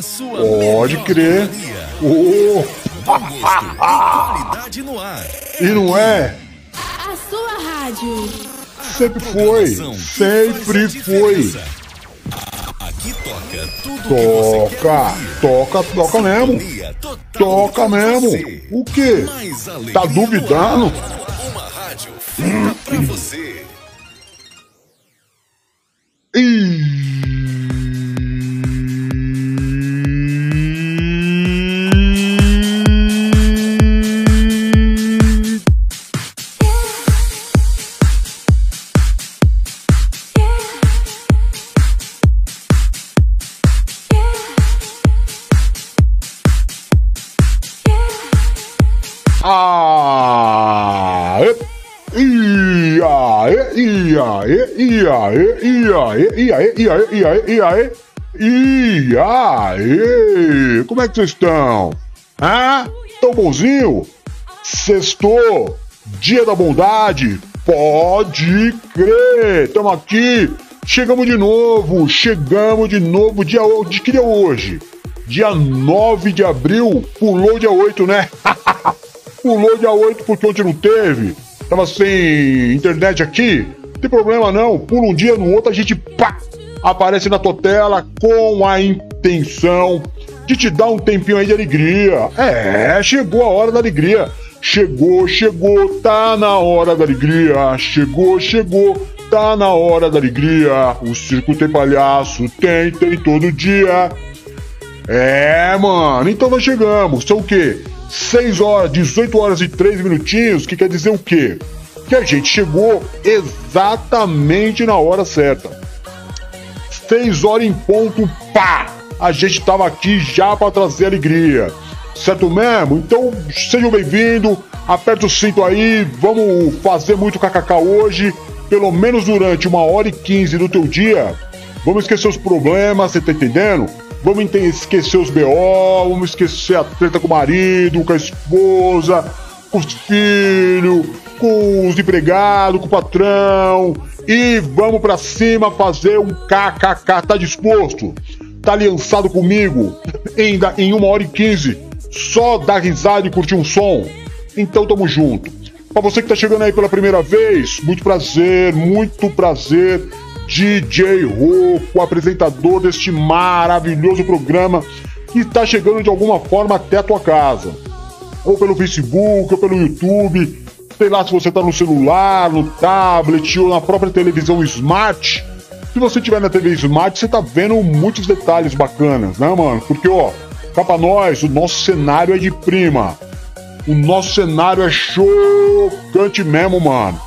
Sua Pode crer. Oh. qualidade no ar. E não é? A sua rádio. Sempre foi. Sempre foi. Aqui toca tudo toca, toca, toca mesmo. Toca mesmo. O quê? Tá duvidando? Uma rádio feita pra hum. você. Ih. Aí, e aí, e aí, e aí, e aí, e aí, como é que vocês estão? Ah, tão bonzinho? Sextou, dia da bondade, pode crer, tamo aqui, chegamos de novo, chegamos de novo, dia, de que dia é hoje? Dia 9 de abril, pulou dia 8, né? Pulou dia 8 porque ontem não teve. Tava sem internet aqui. Tem problema não. Pula um dia no outro, a gente pá, aparece na tua tela com a intenção de te dar um tempinho aí de alegria. É, chegou a hora da alegria. Chegou, chegou, tá na hora da alegria. Chegou, chegou, tá na hora da alegria. O circo tem palhaço, tem, tem todo dia. É, mano, então nós chegamos. São o quê? 6 horas, 18 horas e 3 minutinhos, que quer dizer o quê? Que a gente chegou exatamente na hora certa. 6 horas em ponto, pá! A gente tava aqui já para trazer alegria. Certo mesmo? Então sejam bem-vindos, aperta o cinto aí, vamos fazer muito kkk hoje, pelo menos durante uma hora e 15 do teu dia. Vamos esquecer os problemas, você tá entendendo? Vamos esquecer os BO, vamos esquecer a treta com o marido, com a esposa, com os filhos, com os empregados, com o patrão. E vamos pra cima fazer um KKK. Tá disposto? Tá aliançado comigo? Ainda em uma hora e quinze. Só dar risada e curtir um som? Então tamo junto. Pra você que tá chegando aí pela primeira vez, muito prazer, muito prazer. DJ Roco, apresentador deste maravilhoso programa que está chegando de alguma forma até a tua casa. Ou pelo Facebook, ou pelo YouTube. Sei lá se você está no celular, no tablet ou na própria televisão smart. Se você tiver na TV Smart, você tá vendo muitos detalhes bacanas, né, mano? Porque, ó, cá pra nós, o nosso cenário é de prima. O nosso cenário é chocante mesmo, mano.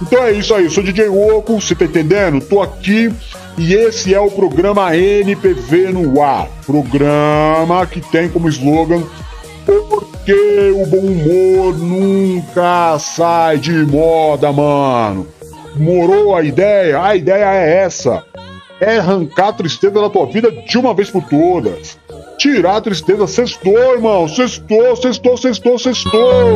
Então é isso aí, eu sou DJ Oco, você tá entendendo? Tô aqui e esse é o programa NPV no ar. Programa que tem como slogan Porque o bom humor nunca sai de moda, mano. Morou a ideia? A ideia é essa. É arrancar a tristeza da tua vida de uma vez por todas. Tirar a tristeza, sextou, irmão. Sextou, sextou, sextou, sextou.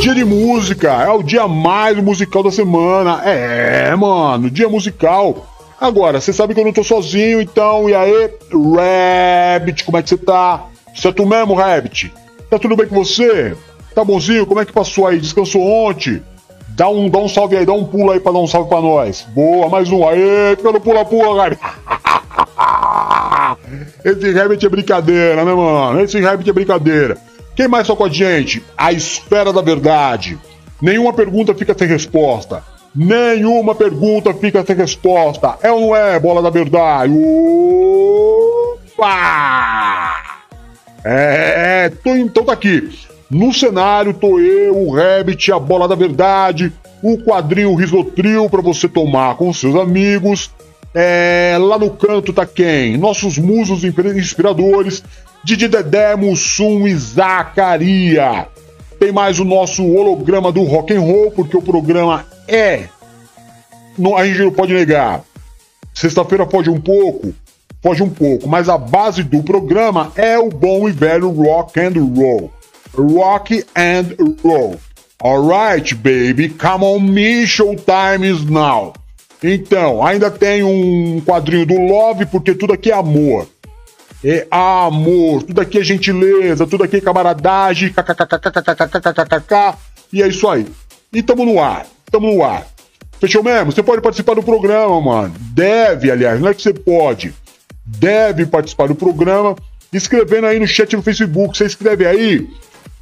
Dia de música, é o dia mais musical da semana. É, mano, dia musical. Agora, você sabe que eu não tô sozinho, então, e aí, Rabbit, como é que você tá? Certo mesmo, Rabbit? Tá tudo bem com você? Tá bonzinho? Como é que passou aí? Descansou ontem? Dá um, dá um salve aí, dá um pulo aí pra dar um salve pra nós. Boa, mais um. Aê, pelo pula-pula, Rabbit. Esse Rabbit é brincadeira, né, mano? Esse Rabbit é brincadeira. Quem mais tá com a gente? A espera da verdade. Nenhuma pergunta fica sem resposta. Nenhuma pergunta fica sem resposta. É ou não é, bola da verdade? Opa! É, tô, então tá aqui. No cenário tô eu, o Rabbit, a bola da verdade, o quadrinho Risotril pra você tomar com seus amigos. É, lá no canto tá quem? Nossos musos inspiradores, Didi Dedé, Mussum e Zacaria. Tem mais o nosso holograma do rock and roll, porque o programa é. A gente não pode negar. Sexta-feira pode um pouco, pode um pouco, mas a base do programa é o bom e velho rock and roll. rock and roll. Alright, baby, come on me, showtime is now. Então, ainda tem um quadrinho do Love, porque tudo aqui é amor. É amor, tudo aqui é gentileza, tudo aqui é camaradagem, kkkkkkkkkkk, e é isso aí. E tamo no ar, tamo no ar. Fechou mesmo? Você pode participar do programa, mano. Deve, aliás, não é que você pode. Deve participar do programa, escrevendo aí no chat no Facebook. Você escreve aí,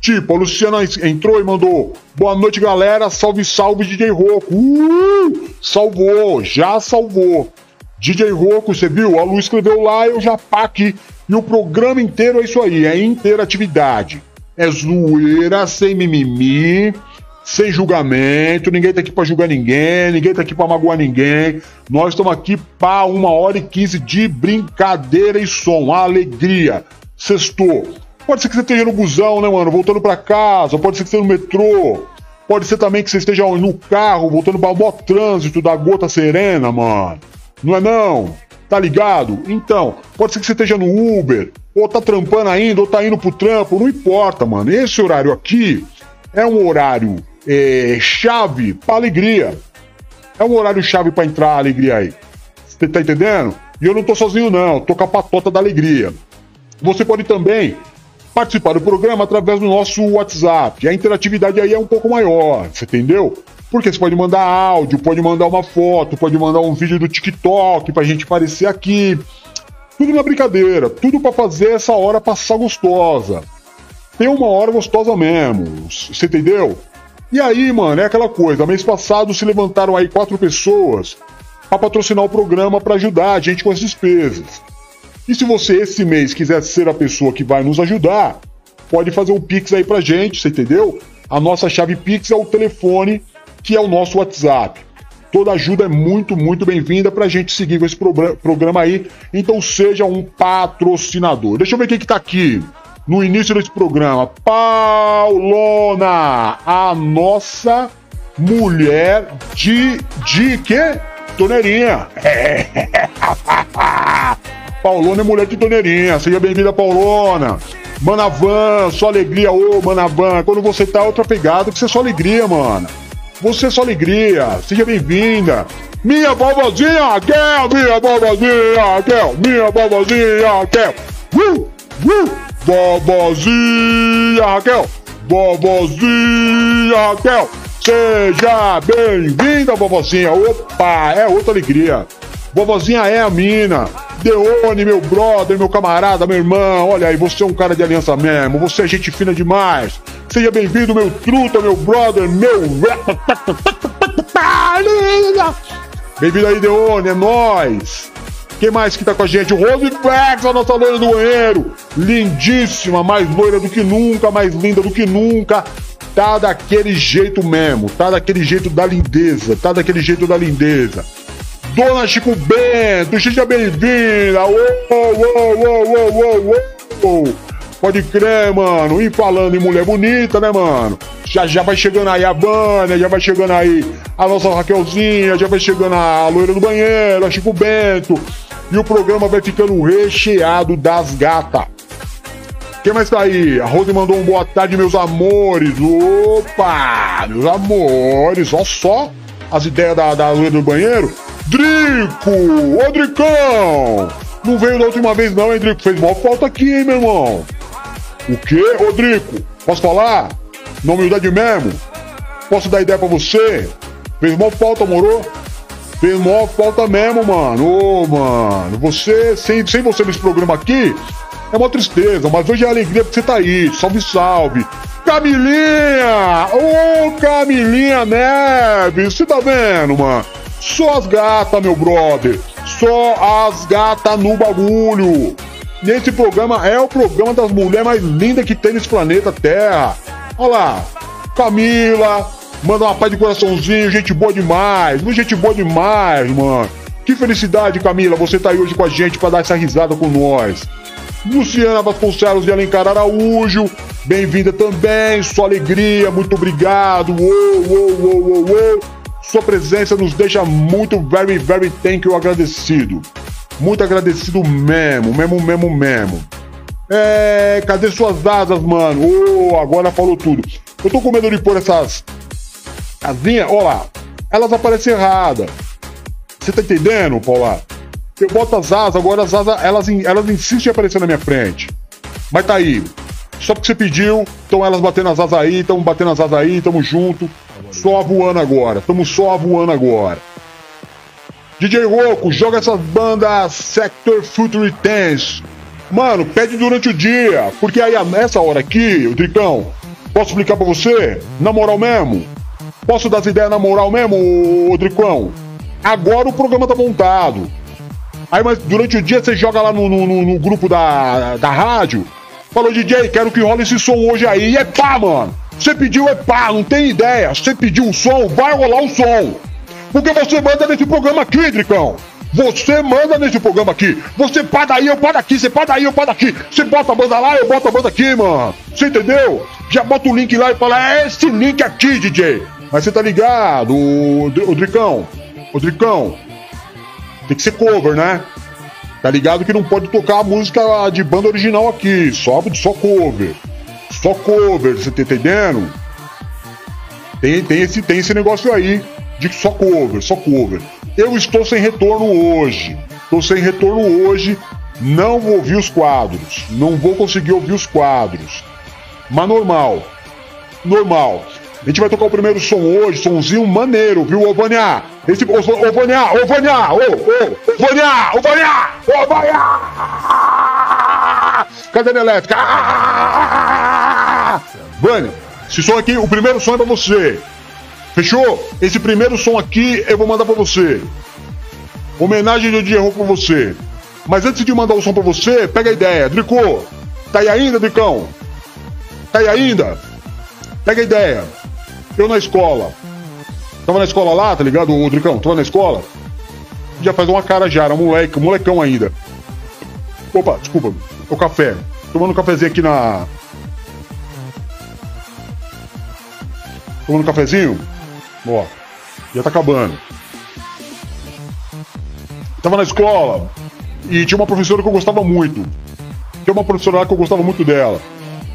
Tipo, a Luciana entrou e mandou: Boa noite, galera. Salve, salve, DJ Roco. Uh, salvou, já salvou. DJ Roco, você viu? A Lu escreveu lá, eu já pá aqui. E o programa inteiro é isso aí, é interatividade. É zoeira, sem mimimi, sem julgamento. Ninguém tá aqui pra julgar ninguém, ninguém tá aqui pra magoar ninguém. Nós estamos aqui pra uma hora e quinze de brincadeira e som, alegria. Sextou. Pode ser que você esteja no busão, né, mano? Voltando para casa, pode ser que você esteja no metrô. Pode ser também que você esteja no carro, voltando para maior trânsito da gota serena, mano. Não é não? Tá ligado? Então, pode ser que você esteja no Uber, ou tá trampando ainda, ou tá indo pro trampo, não importa, mano. Esse horário aqui é um horário é, chave pra alegria. É um horário chave para entrar a alegria aí. Você tá entendendo? E eu não tô sozinho, não. Tô com a patota da alegria. Você pode também participar do programa através do nosso WhatsApp. A interatividade aí é um pouco maior, você entendeu? Porque você pode mandar áudio, pode mandar uma foto, pode mandar um vídeo do TikTok pra gente aparecer aqui. Tudo na brincadeira, tudo para fazer essa hora passar gostosa. Tem uma hora gostosa mesmo, você entendeu? E aí, mano, é aquela coisa. Mês passado se levantaram aí quatro pessoas para patrocinar o programa para ajudar a gente com as despesas. E se você esse mês quiser ser a pessoa que vai nos ajudar, pode fazer um Pix aí pra gente, você entendeu? A nossa chave Pix é o telefone, que é o nosso WhatsApp. Toda ajuda é muito, muito bem-vinda pra gente seguir com esse programa aí. Então seja um patrocinador. Deixa eu ver quem que tá aqui no início desse programa. Paulona, a nossa mulher de. de quê? Toneirinha. Paulona é mulher de Doneirinha. Seja bem-vinda, Paulona. Manavan, só alegria, ô Manavan. Quando você tá outra pegada, que você é só alegria, mano. Você é só alegria. Seja bem-vinda. Minha bobozinha, Raquel, minha bobozinha, Raquel, minha bobozinha, Raquel. Uh, uh, bobozinha, Raquel, bobozinha, Raquel. Seja bem-vinda, bobozinha. Opa, é outra alegria. Vovozinha é a mina. Deone, meu brother, meu camarada, meu irmão. Olha aí, você é um cara de aliança mesmo. Você é gente fina demais. Seja bem-vindo, meu truta, meu brother, meu. Bem-vindo aí, Deone, é nóis. Quem mais que tá com a gente? O Rose Flex, a nossa loira do banheiro. Lindíssima, mais loira do que nunca, mais linda do que nunca. Tá daquele jeito mesmo, tá daquele jeito da lindeza, tá daquele jeito da lindeza. Dona Chico Bento, seja bem-vinda! Pode crer, mano. E falando em mulher bonita, né, mano? Já, já vai chegando aí a Vânia, já vai chegando aí a nossa Raquelzinha, já vai chegando a loira do banheiro, a Chico Bento. E o programa vai ficando recheado das gatas. Quem mais tá aí? A Rose mandou um boa tarde, meus amores. Opa! Meus amores, olha só as ideias da, da loira do banheiro. Drico! Ô, Dricão! Não veio da última vez não, hein, Drico? Fez mó falta aqui, hein, meu irmão? O quê, Rodrigo? Posso falar? Na humildade mesmo? Posso dar ideia pra você? Fez mó falta, moro? Fez mó falta mesmo, mano. Ô, mano, você, sem, sem você nesse programa aqui, é uma tristeza, mas hoje é alegria porque você tá aí. Salve, salve. Camilinha! Ô, Camilinha Neves! Você tá vendo, mano? Só as gatas, meu brother. Só as gatas no bagulho. Nesse programa é o programa das mulheres mais lindas que tem nesse planeta Terra. Olha lá. Camila, manda uma paz de coraçãozinho, gente boa demais. Gente boa demais, mano. Que felicidade, Camila, você tá aí hoje com a gente para dar essa risada com nós. Luciana Vasconcelos de Alencar Araújo, bem-vinda também, sua alegria, muito obrigado. Uou, uou, uou, uou, uou. Sua presença nos deixa muito very, very thank you agradecido. Muito agradecido mesmo, mesmo, mesmo, mesmo. É, cadê suas asas, mano? Ô, agora falou tudo. Eu tô com medo de pôr essas asinhas, ó lá. Elas aparecem erradas. Você tá entendendo, Paula? Eu boto as asas, agora as asas, elas, elas insistem em aparecer na minha frente. Mas tá aí. Só porque você pediu, estão elas batendo as asas aí, estão batendo as asas aí, tamo junto. Só voando agora, tamo só voando agora. DJ Roco, joga essas bandas Sector Future Tense. Mano, pede durante o dia, porque aí nessa hora aqui, o Dricão, posso explicar pra você? Na moral mesmo? Posso dar as ideias na moral mesmo, Dricão? Agora o programa tá montado. Aí, mas durante o dia você joga lá no, no, no grupo da, da rádio. Falou, DJ, quero que role esse som hoje aí. E é pá, mano. Você pediu é pá, não tem ideia. Você pediu um som, vai rolar o som. Porque você manda nesse programa aqui, Dricão. Você manda nesse programa aqui. Você pá daí, eu pá daqui. Você pá daí, eu pá daqui. Você bota a banda lá, eu boto a banda aqui, mano. Você entendeu? Já bota o link lá e fala, é esse link aqui, DJ. Mas você tá ligado, o, o Dricão? O Dricão, tem que ser cover, né? Tá ligado que não pode tocar a música de banda original aqui, só, só cover. Só cover, você tá entendendo? Tem, tem, esse, tem esse negócio aí de só cover, só cover. Eu estou sem retorno hoje. Estou sem retorno hoje. Não vou ouvir os quadros. Não vou conseguir ouvir os quadros. Mas normal. Normal. A gente vai tocar o primeiro som hoje, somzinho maneiro, viu, ô Vânia? Esse, ô, Vânia, ô Vânia, ô, ô, ô ô Vânia, ô Vânia! Cadeira elétrica! Vânia, esse som aqui, o primeiro som é pra você. Fechou? Esse primeiro som aqui eu vou mandar pra você. Homenagem de DJ pra você. Mas antes de mandar o som pra você, pega a ideia. Dricô, tá aí ainda, Dricão? Tá aí ainda? Pega a ideia. Eu na escola. Tava na escola lá, tá ligado, o Dricão? Tava na escola. Já faz uma cara já, era moleque, molecão ainda. Opa, desculpa, o café. Tomando um cafezinho aqui na. Tomando um cafezinho? Ó, já tá acabando. Tava na escola e tinha uma professora que eu gostava muito. Tinha uma professora lá que eu gostava muito dela.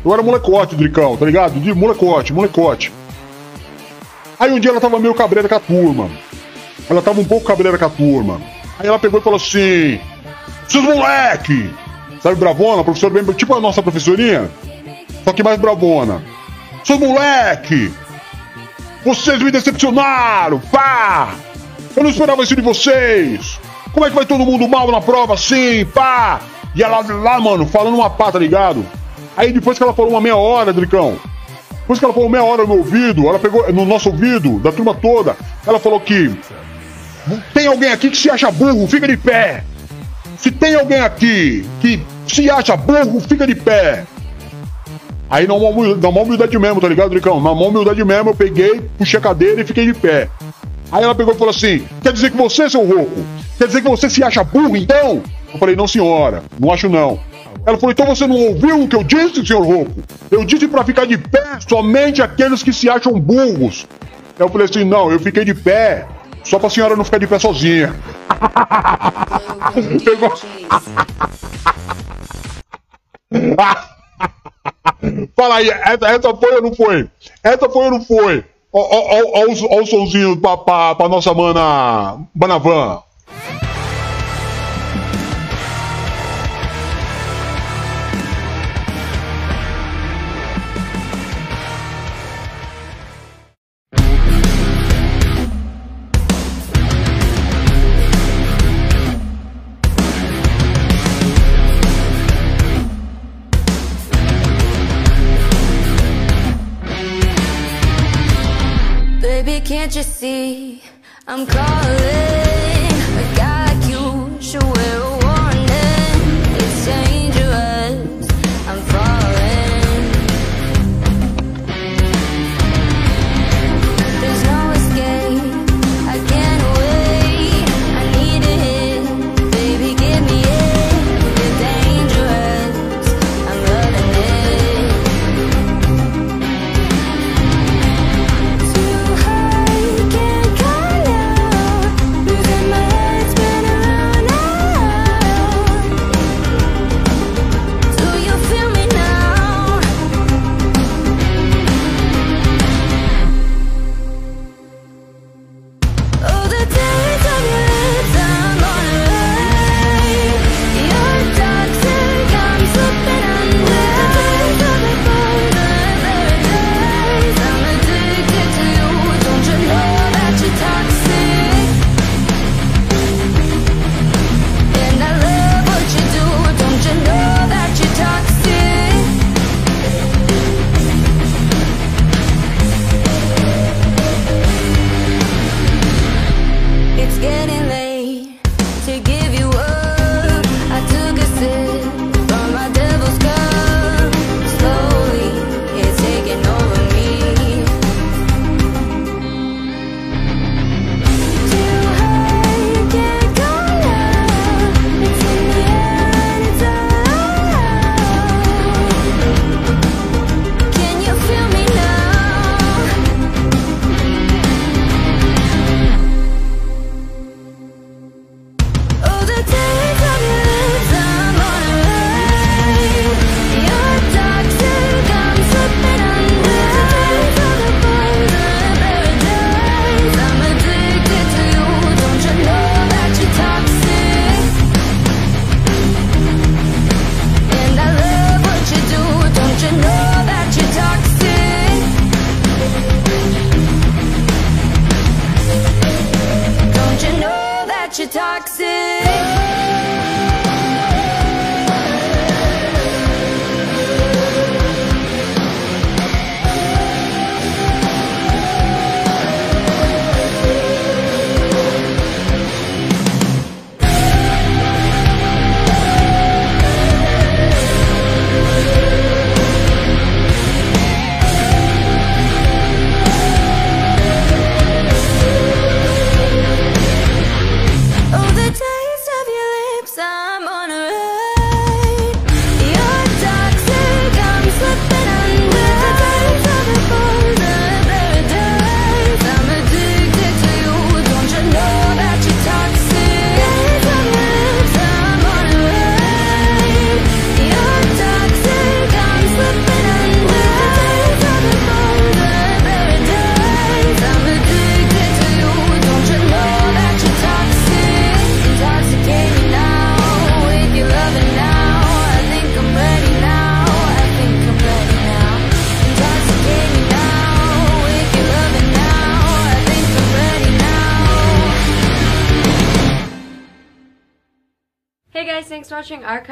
Eu era molecote, Dricão, tá ligado? De molecote, molecote. Aí um dia ela tava meio cabreira com a turma. Ela tava um pouco cabreira com a turma. Aí ela pegou e falou assim: Seus moleque! Sabe, bravona, professora bem. Tipo a nossa professorinha, só que mais bravona. Seus moleque! Vocês me decepcionaram! Pá! Eu não esperava isso de vocês! Como é que vai todo mundo mal na prova assim? Pá! E ela lá, mano, falando uma pá, tá ligado? Aí depois que ela falou uma meia hora, Dricão, depois que ela falou meia hora no meu ouvido, ela pegou no nosso ouvido, da turma toda, ela falou que tem alguém aqui que se acha burro, fica de pé. Se tem alguém aqui que se acha burro, fica de pé. Aí na maior humildade mesmo, tá ligado, Dricão? Na maior humildade mesmo, eu peguei, puxei a cadeira e fiquei de pé. Aí ela pegou e falou assim: Quer dizer que você, seu rouco, quer dizer que você se acha burro então? Eu falei: Não, senhora, não acho não. Ela falou: então você não ouviu o que eu disse, senhor Rouco? Eu disse para ficar de pé somente aqueles que se acham burros. Eu falei assim: não, eu fiquei de pé. Só pra senhora não ficar de pé sozinha. Pegou... Fala aí, essa, essa foi ou não foi? Essa foi ou não foi? Olha o somzinho pra, pra, pra nossa mana Banavan. See. I'm calling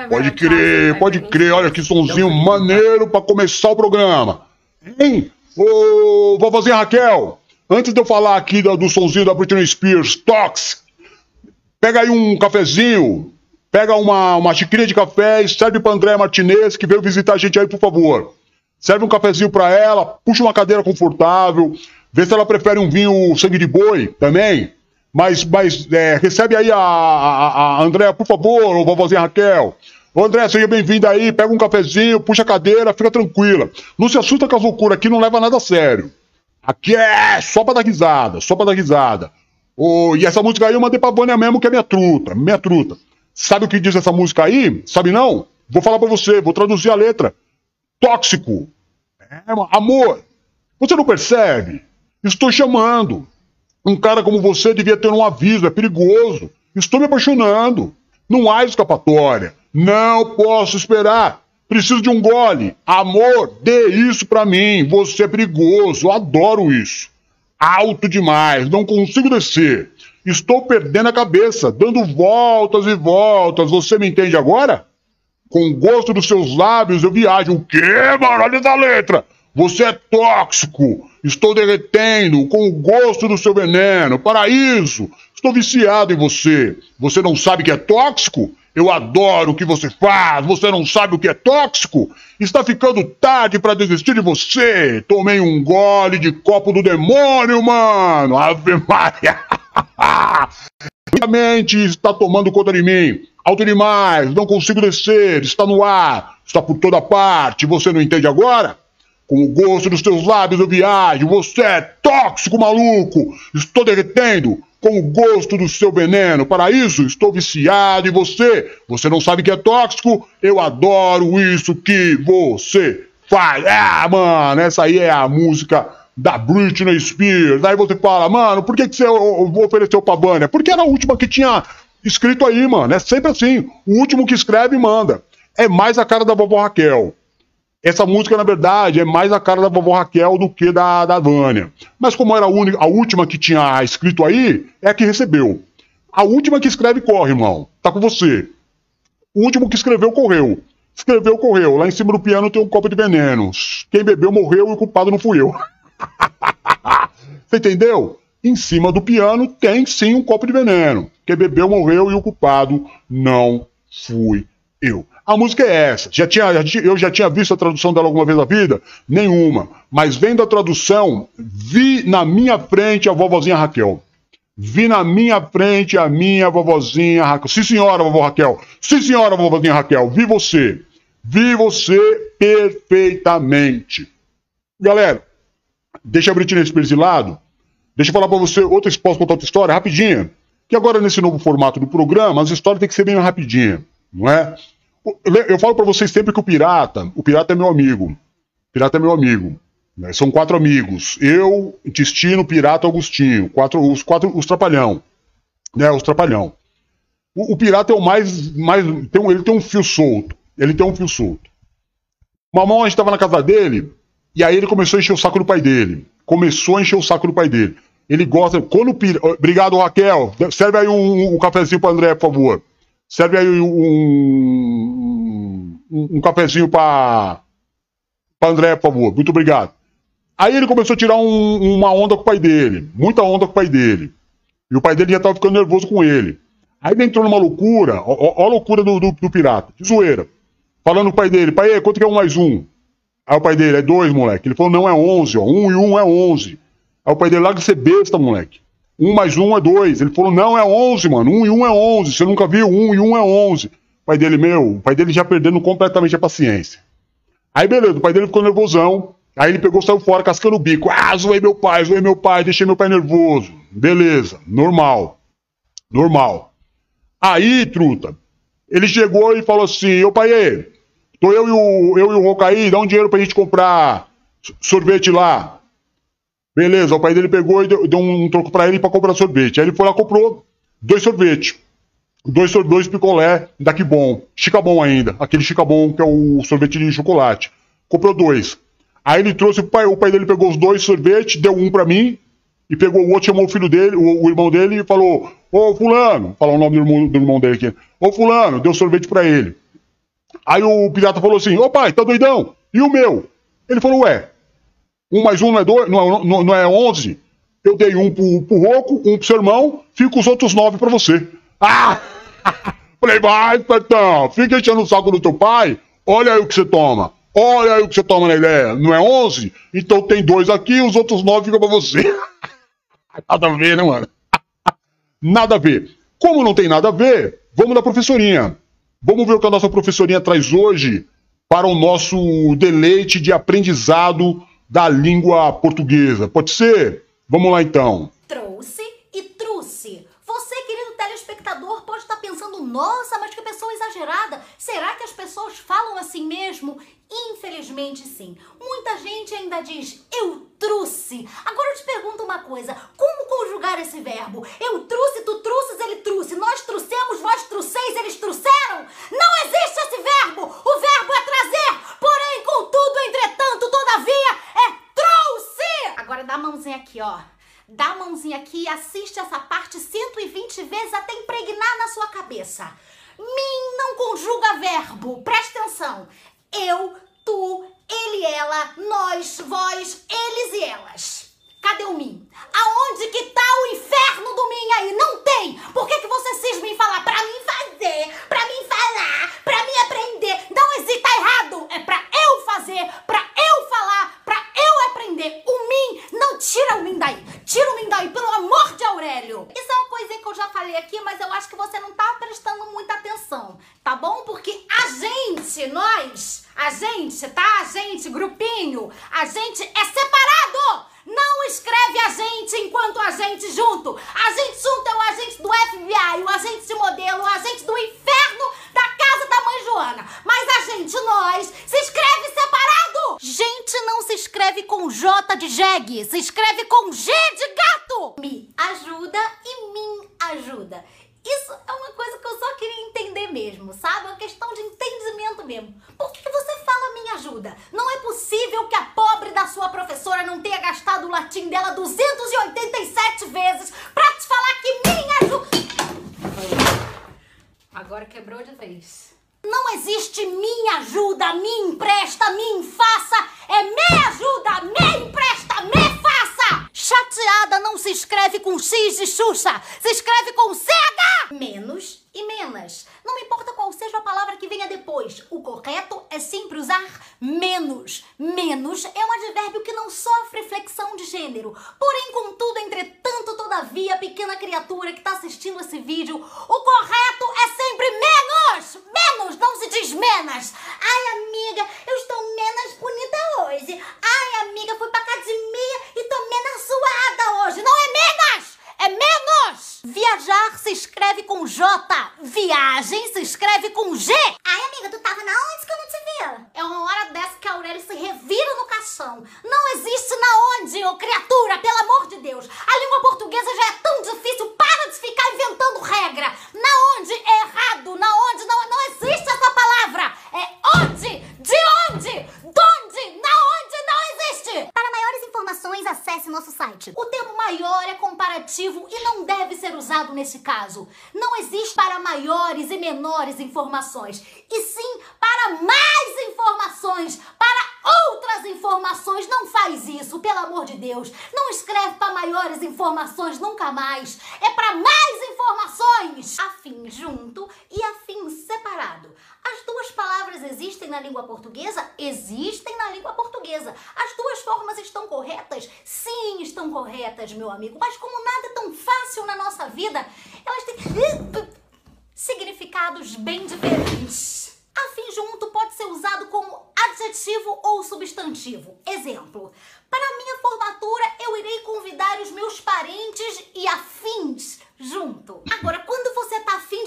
Pode crer, pode crer. Olha que sonzinho maneiro pra começar o programa. Hein? Ô, vovozinha Raquel, antes de eu falar aqui do, do sonzinho da Britney Spears, Tox, pega aí um cafezinho, pega uma, uma xicrinha de café e serve pra André Martinez, que veio visitar a gente aí, por favor. Serve um cafezinho pra ela, puxa uma cadeira confortável, vê se ela prefere um vinho sangue de boi também. Mas, mas é, recebe aí a, a, a Andréa, por favor, ô vovozinha Raquel. Ô André, seja bem-vinda aí, pega um cafezinho, puxa a cadeira, fica tranquila. Não se assusta com as loucuras aqui, não leva nada a sério. Aqui é só pra dar risada, só pra dar risada. Ô, e essa música aí eu mandei pra Vânia mesmo, que é minha truta, minha truta. Sabe o que diz essa música aí? Sabe não? Vou falar pra você, vou traduzir a letra. Tóxico. É, amor. Você não percebe? Estou chamando. Um cara como você devia ter um aviso, é perigoso. Estou me apaixonando. Não há escapatória. Não posso esperar. Preciso de um gole. Amor, dê isso pra mim. Você é perigoso. Eu adoro isso. Alto demais. Não consigo descer. Estou perdendo a cabeça, dando voltas e voltas. Você me entende agora? Com o gosto dos seus lábios eu viajo. O quê? Olha essa letra. Você é tóxico. Estou derretendo com o gosto do seu veneno. Paraíso. Estou viciado em você. Você não sabe que é tóxico? Eu adoro o que você faz. Você não sabe o que é tóxico? Está ficando tarde para desistir de você. Tomei um gole de copo do demônio, mano. Ave Maria. Minha mente está tomando conta de mim. Alto demais, não consigo descer, está no ar, está por toda parte. Você não entende agora? Com o gosto dos teus lábios eu viajo. Você é tóxico, maluco. Estou derretendo com o gosto do seu veneno. Para isso, estou viciado em você. Você não sabe que é tóxico? Eu adoro isso que você faz. Ah, mano, essa aí é a música da Britney Spears. Aí você fala, mano, por que, que você ofereceu pra Vânia? Porque era a última que tinha escrito aí, mano. É sempre assim. O último que escreve manda. É mais a cara da vovó Raquel. Essa música, na verdade, é mais a cara da vovó Raquel do que da, da Vânia. Mas como era a, única, a última que tinha escrito aí, é a que recebeu. A última que escreve corre, irmão. Tá com você. O último que escreveu correu. Escreveu correu. Lá em cima do piano tem um copo de veneno. Quem bebeu morreu e o culpado não fui eu. Você entendeu? Em cima do piano tem sim um copo de veneno. Quem bebeu morreu e o culpado não fui eu. A música é essa. Já tinha, eu já tinha visto a tradução dela alguma vez na vida? Nenhuma. Mas vendo a tradução, vi na minha frente a vovozinha Raquel. Vi na minha frente a minha vovozinha Raquel. Sim, senhora, vovó Raquel. Sim, senhora, vovozinha Raquel. Vi você. Vi você perfeitamente. Galera, deixa a Britney Spears de lado. Deixa eu falar pra você outra, posso contar outra história, rapidinha. Que agora, nesse novo formato do programa, as histórias têm que ser bem rapidinha, não é? Eu falo para vocês sempre que o pirata, o pirata é meu amigo. O pirata é meu amigo. Né? São quatro amigos. Eu, Intestino, Pirata, Augustinho. Quatro, os quatro, os trapalhão. Né? Os trapalhão. O, o pirata é o mais. mais tem ele tem um fio solto. Ele tem um fio solto. Mamão, a gente tava na casa dele, e aí ele começou a encher o saco do pai dele. Começou a encher o saco do pai dele. Ele gosta. Quando o pirata. Obrigado, Raquel. Serve aí um, um cafezinho pro André, por favor. Serve aí um, um, um cafezinho para André, por favor. Muito obrigado. Aí ele começou a tirar um, uma onda com o pai dele. Muita onda com o pai dele. E o pai dele já estava ficando nervoso com ele. Aí ele entrou numa loucura. Ó, ó a loucura do, do, do, pirata. De zoeira. Falando o pai dele. Pai, quanto que é um mais um? Aí o pai dele, é dois, moleque. Ele falou, não, é onze, ó. Um e um é onze. Aí o pai dele, larga de ser besta, moleque. Um mais um é dois. Ele falou, não, é onze, mano. Um e um é onze. Você nunca viu? Um e um é onze. O pai dele, meu, o pai dele já perdendo completamente a paciência. Aí, beleza, o pai dele ficou nervosão. Aí ele pegou, saiu fora, cascando o bico. Ah, zoei meu pai, zoei meu pai, deixei meu pai nervoso. Beleza, normal. Normal. Aí, truta, ele chegou e falou assim: Ô pai, tô eu e o, eu e o dá um dinheiro pra gente comprar sorvete lá. Beleza, o pai dele pegou e deu, deu um troco para ele para comprar sorvete. Aí ele foi lá comprou dois sorvetes. Dois, dois picolé daqui bom. Chica bom ainda. Aquele chica bom que é o sorvete de chocolate. Comprou dois. Aí ele trouxe o pai, o pai dele pegou os dois sorvetes, deu um para mim e pegou o outro, chamou o filho dele, o, o irmão dele e falou: Ô Fulano, falou o nome do irmão, do irmão dele aqui. Ô Fulano, deu sorvete pra ele. Aí o pirata falou assim: Ô pai, tá doidão? E o meu? Ele falou: Ué, um mais um não é dois, não, é- não, não é onze? Eu dei um pro, pro Roco, um pro seu irmão, fica os outros nove pra você. Ah! Falei, vai, Petão, fica enchendo o saco do teu pai, olha aí o que você toma. Olha aí o que você toma na ideia. Não é onze? Então tem dois aqui, os outros nove ficam pra você. nada a ver, né, mano? nada a ver. Como não tem nada a ver, vamos na professorinha. Vamos ver o que a nossa professorinha traz hoje para o nosso deleite de aprendizado da língua portuguesa. Pode ser? Vamos lá então. Trouxe e truce. Você, querido telespectador, nossa, mas que pessoa exagerada. Será que as pessoas falam assim mesmo? Infelizmente, sim. Muita gente ainda diz eu trouxe. Agora eu te pergunto uma coisa: como conjugar esse verbo? Eu trouxe, tu trouxes, ele trouxe. Nós trouxemos, vós trouxeis, eles trouxeram. Não existe esse verbo. O verbo é trazer. Porém, contudo, entretanto, todavia, é trouxe. Agora dá a mãozinha aqui, ó. Dá a mãozinha aqui assiste essa parte 120 vezes até impregnar na sua cabeça. Mim não conjuga verbo. Presta atenção. Eu, tu, ele, ela, nós, vós, eles e elas. Cadê o mim? Aonde que tá o inferno do mim aí? Não tem! Por que, que você cisma em falar pra mim fazer, pra mim falar, pra mim aprender? Não existe, tá errado! É pra eu fazer, pra eu falar, pra eu aprender. O mim, não tira o mim daí. Tira o mim daí, pelo amor de Aurélio. Isso é uma coisinha que eu já falei aqui, mas eu acho que você não tá prestando muita atenção, tá bom? Porque a gente, nós, a gente, tá? A gente, grupinho, a gente é separado! Escreve a gente enquanto a gente junto. A gente junto é o agente do FBI, o agente de modelo, o agente do inferno da casa da mãe Joana. Mas a gente, nós, se escreve separado. Gente não se escreve com J de jegue, se escreve com G de gato. Me ajuda e mim ajuda. Isso é uma coisa que eu só queria entender mesmo, sabe? É uma questão de entendimento mesmo. Por que, me ajuda? Não é possível que a pobre da sua professora não tenha gastado o latim dela 287 vezes pra te falar que me ajuda. Agora quebrou de vez. Não existe me ajuda, me empresta, me faça. É me ajuda, me empresta, me faça. Chateada não se escreve com X de Xuxa, se escreve com CH. Menos e menos. Não importa qual seja a palavra que venha depois, o correto é sempre usar menos. Menos é um advérbio que não sofre flexão de gênero. Porém, contudo, entretanto, todavia, pequena criatura que está assistindo esse vídeo, o correto é sempre menos. Menos, não se diz menos. Ai, amiga, eu estou menos bonita hoje. Ai, amiga, fui pra academia e tô menos suada hoje. Não é menos! É menos! Viajar se escreve com J. Viagem se escreve com G. Ai, amiga, tu tava na onde que eu não te via? É uma hora dessa que a Aurélia se revira no caixão. Não existe na onde, ô criatura, pelo amor de Deus. A língua portuguesa já é tão difícil. Para de ficar inventando regra. Na onde é errado. Na onde não, não existe essa palavra. É onde, de onde, donde, na onde não existe. Para maiores informações, acesse nosso site. O termo maior é comparativo e não deve ser usado nesse caso. Não existe para maiores e menores informações, e sim para mais informações, para outras informações. Não faz isso, pelo amor de Deus. Não escreve para maiores informações nunca mais. É para mais informações. Afim junto e afim separado. As duas palavras existem na língua portuguesa? Existem na língua portuguesa. As duas formas estão corretas? Sim, estão corretas, meu amigo. Mas como nada é tão fácil na nossa vida, elas têm significados bem diferentes. Afim junto pode ser usado como adjetivo ou substantivo. Exemplo: para minha formatura eu irei convidar os meus parentes e afins junto.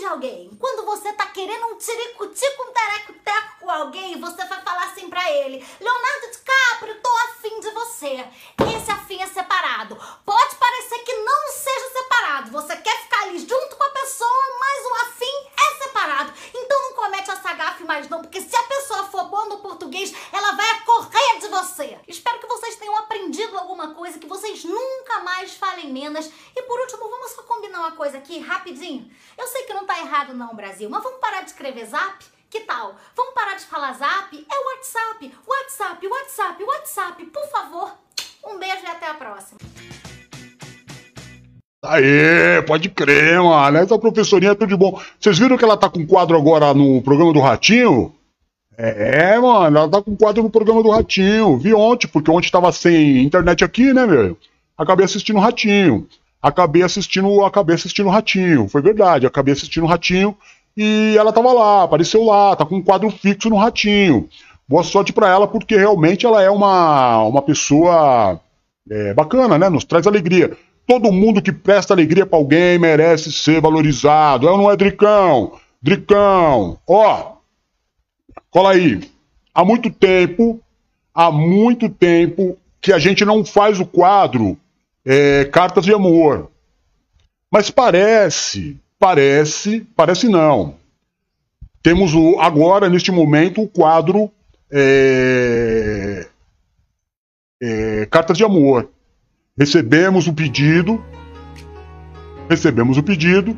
De alguém, quando você tá querendo um tirico-tico, um tereco-teco com alguém, você vai falar assim pra ele: Leonardo DiCaprio, tô afim de você. Esse afim é separado. Pode parecer que não seja separado. Você quer ficar ali junto com a pessoa, mas o afim é separado. Então não comete essa gafe mais não, porque se a pessoa for boa no português, ela vai correr de você. Espero que vocês tenham aprendido alguma coisa, que vocês nunca mais falem menos. E por último, vamos só combinar uma coisa aqui, rapidinho. Não Brasil, mas vamos parar de escrever zap? Que tal? Vamos parar de falar zap? É WhatsApp, WhatsApp, WhatsApp, WhatsApp, por favor. Um beijo e até a próxima. Aê, pode crer, mano. Essa professorinha é tudo de bom. Vocês viram que ela tá com quadro agora no programa do Ratinho? É, mano, ela tá com quadro no programa do Ratinho. Vi ontem, porque ontem tava sem internet aqui, né, meu? Acabei assistindo o Ratinho. Acabei assistindo, acabei assistindo o Ratinho. Foi verdade, acabei assistindo o Ratinho e ela tava lá, apareceu lá, tá com um quadro fixo no Ratinho. Boa sorte pra ela, porque realmente ela é uma, uma pessoa é, bacana, né? Nos traz alegria. Todo mundo que presta alegria pra alguém merece ser valorizado. É ou não é, Dricão? Dricão, ó, cola aí. Há muito tempo, há muito tempo que a gente não faz o quadro é, Cartas de Amor. Mas parece, parece, parece não. Temos o, agora, neste momento, o quadro é, é, Cartas de Amor. Recebemos o pedido, recebemos o pedido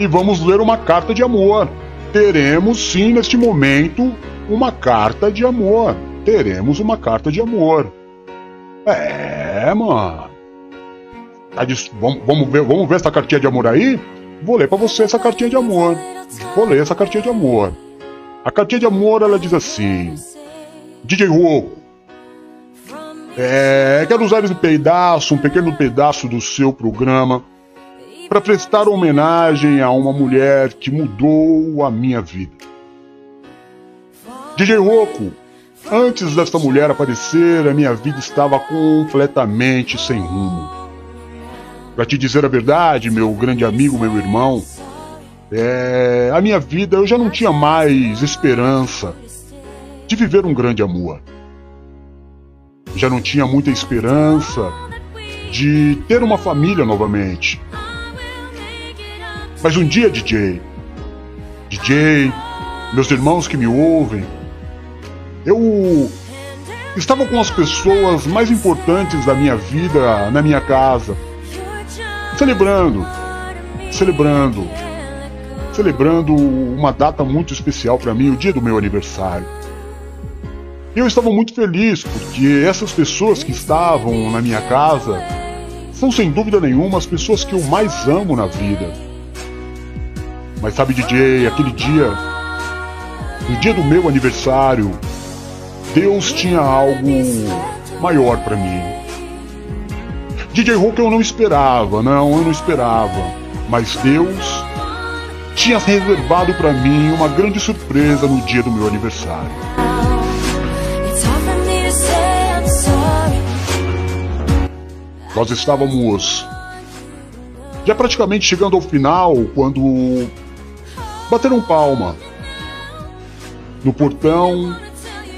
e vamos ler uma carta de amor. Teremos sim neste momento uma carta de amor. Teremos uma carta de amor. É, mano. Tá dis- vamos, vamos ver, vamos ver essa cartinha de amor aí? Vou ler pra você essa cartinha de amor. Vou ler essa cartinha de amor. A cartinha de amor ela diz assim: DJ Roco, é, quero usar esse pedaço, um pequeno pedaço do seu programa, para prestar homenagem a uma mulher que mudou a minha vida. DJ Roco, antes dessa mulher aparecer, a minha vida estava completamente sem rumo. Para te dizer a verdade, meu grande amigo, meu irmão, é, a minha vida eu já não tinha mais esperança de viver um grande amor. Já não tinha muita esperança de ter uma família novamente. Mas um dia, DJ, DJ, meus irmãos que me ouvem, eu estava com as pessoas mais importantes da minha vida na minha casa, celebrando, celebrando, celebrando uma data muito especial para mim, o dia do meu aniversário. Eu estava muito feliz porque essas pessoas que estavam na minha casa são sem dúvida nenhuma as pessoas que eu mais amo na vida. Mas sabe, DJ, aquele dia, no dia do meu aniversário, Deus tinha algo maior para mim. DJ Hulk eu não esperava, não, eu não esperava. Mas Deus tinha reservado para mim uma grande surpresa no dia do meu aniversário. Nós estávamos já praticamente chegando ao final quando bateram palma no portão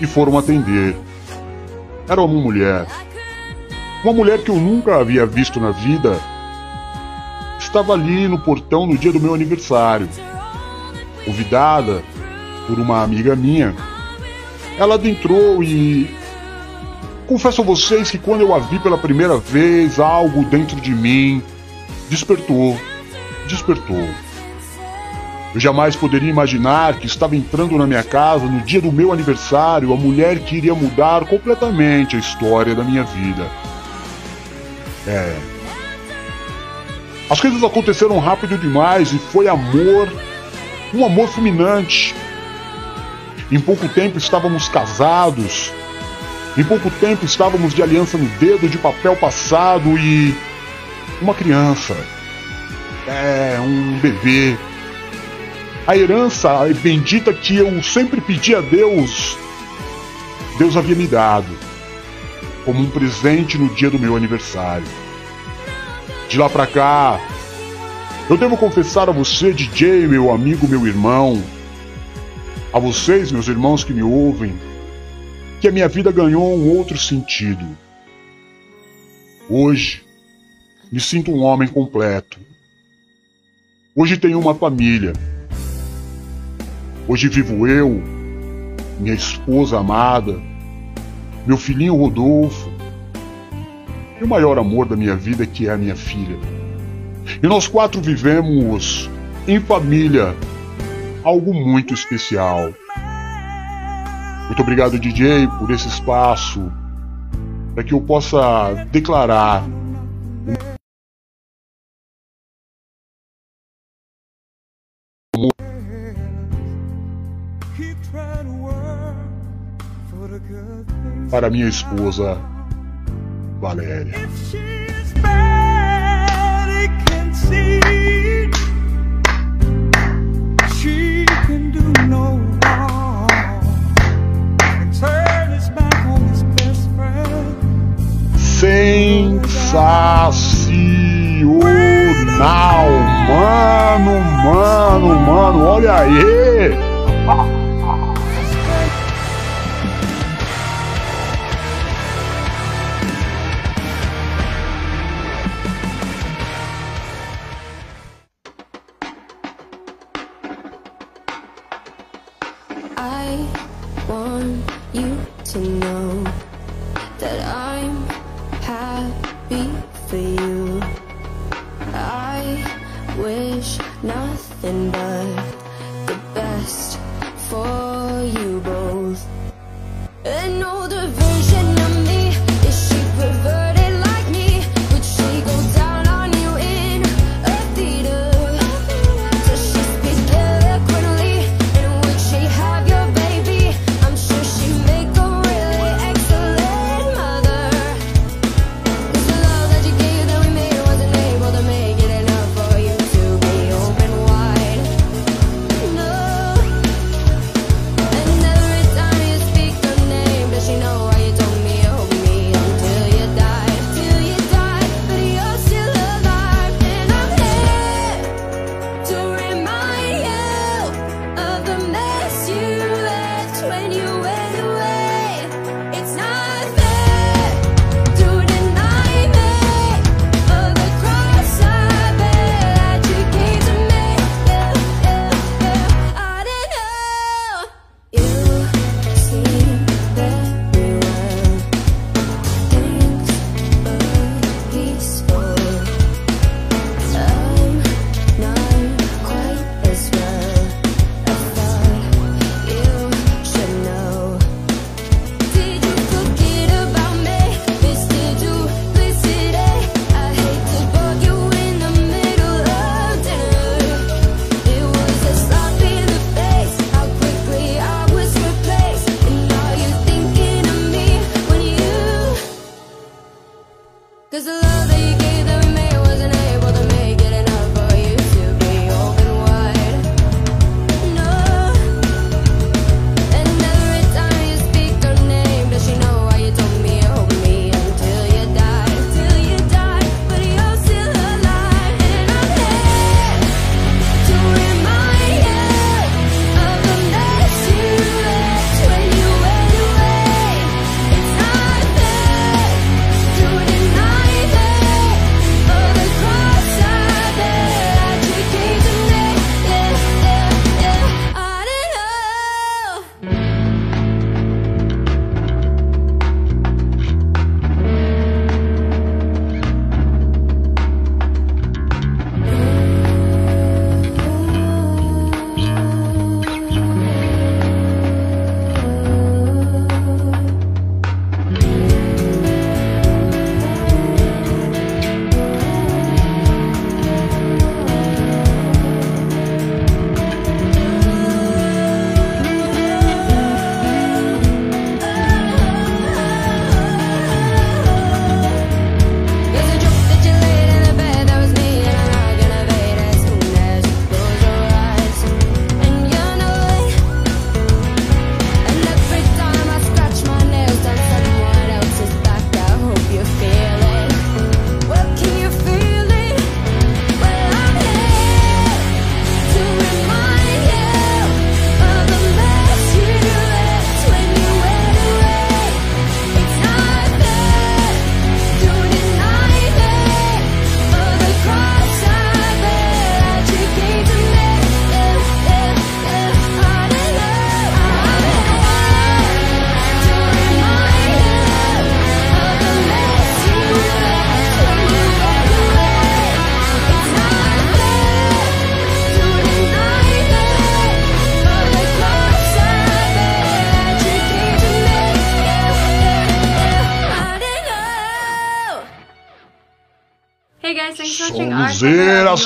e foram atender. Era uma mulher. Uma mulher que eu nunca havia visto na vida. Estava ali no portão no dia do meu aniversário. Convidada por uma amiga minha. Ela adentrou e Confesso a vocês que quando eu a vi pela primeira vez, algo dentro de mim despertou. Despertou. Eu jamais poderia imaginar que estava entrando na minha casa no dia do meu aniversário a mulher que iria mudar completamente a história da minha vida. É. As coisas aconteceram rápido demais e foi amor, um amor fulminante. Em pouco tempo estávamos casados, em pouco tempo estávamos de aliança no dedo, de papel passado e. uma criança. É, um bebê. A herança bendita que eu sempre pedi a Deus, Deus havia me dado, como um presente no dia do meu aniversário. De lá pra cá, eu devo confessar a você, DJ, meu amigo, meu irmão, a vocês, meus irmãos que me ouvem, que a minha vida ganhou um outro sentido. Hoje, me sinto um homem completo. Hoje tenho uma família. Hoje vivo eu, minha esposa amada, meu filhinho Rodolfo e o maior amor da minha vida, que é a minha filha. E nós quatro vivemos em família algo muito especial. Muito obrigado, DJ, por esse espaço para que eu possa declarar para minha esposa Valéria. Sensacional, mano, mano, mano, olha aí!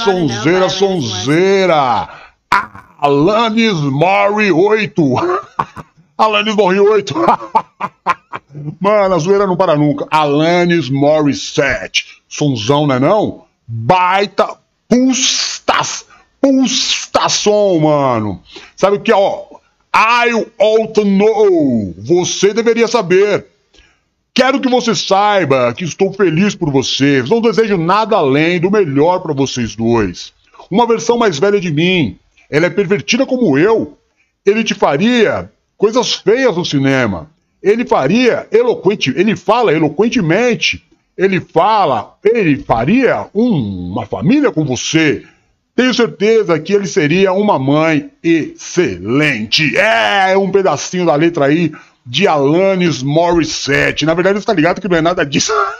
Sonzeira, You Oughta Know sonzeira, Alanis Mori 8. Alanis Mori 8. Mano, a zoeira não para nunca. Alanis Morissette. Sonzão, né não? Baita pustas, pustação, mano. Sabe o que é, ó? I ought to know. Você deveria saber. Quero que você saiba que estou feliz por vocês. Não desejo nada além do melhor para vocês dois. Uma versão mais velha de mim. Ela é pervertida como eu. Ele te faria coisas feias no cinema. Ele faria eloquente, ele fala eloquentemente. Ele fala, ele faria um- uma família com você. Tenho certeza que ele seria uma mãe excelente. É um pedacinho da letra aí de Alanis Morissette. Na verdade, você tá ligado que não é nada disso.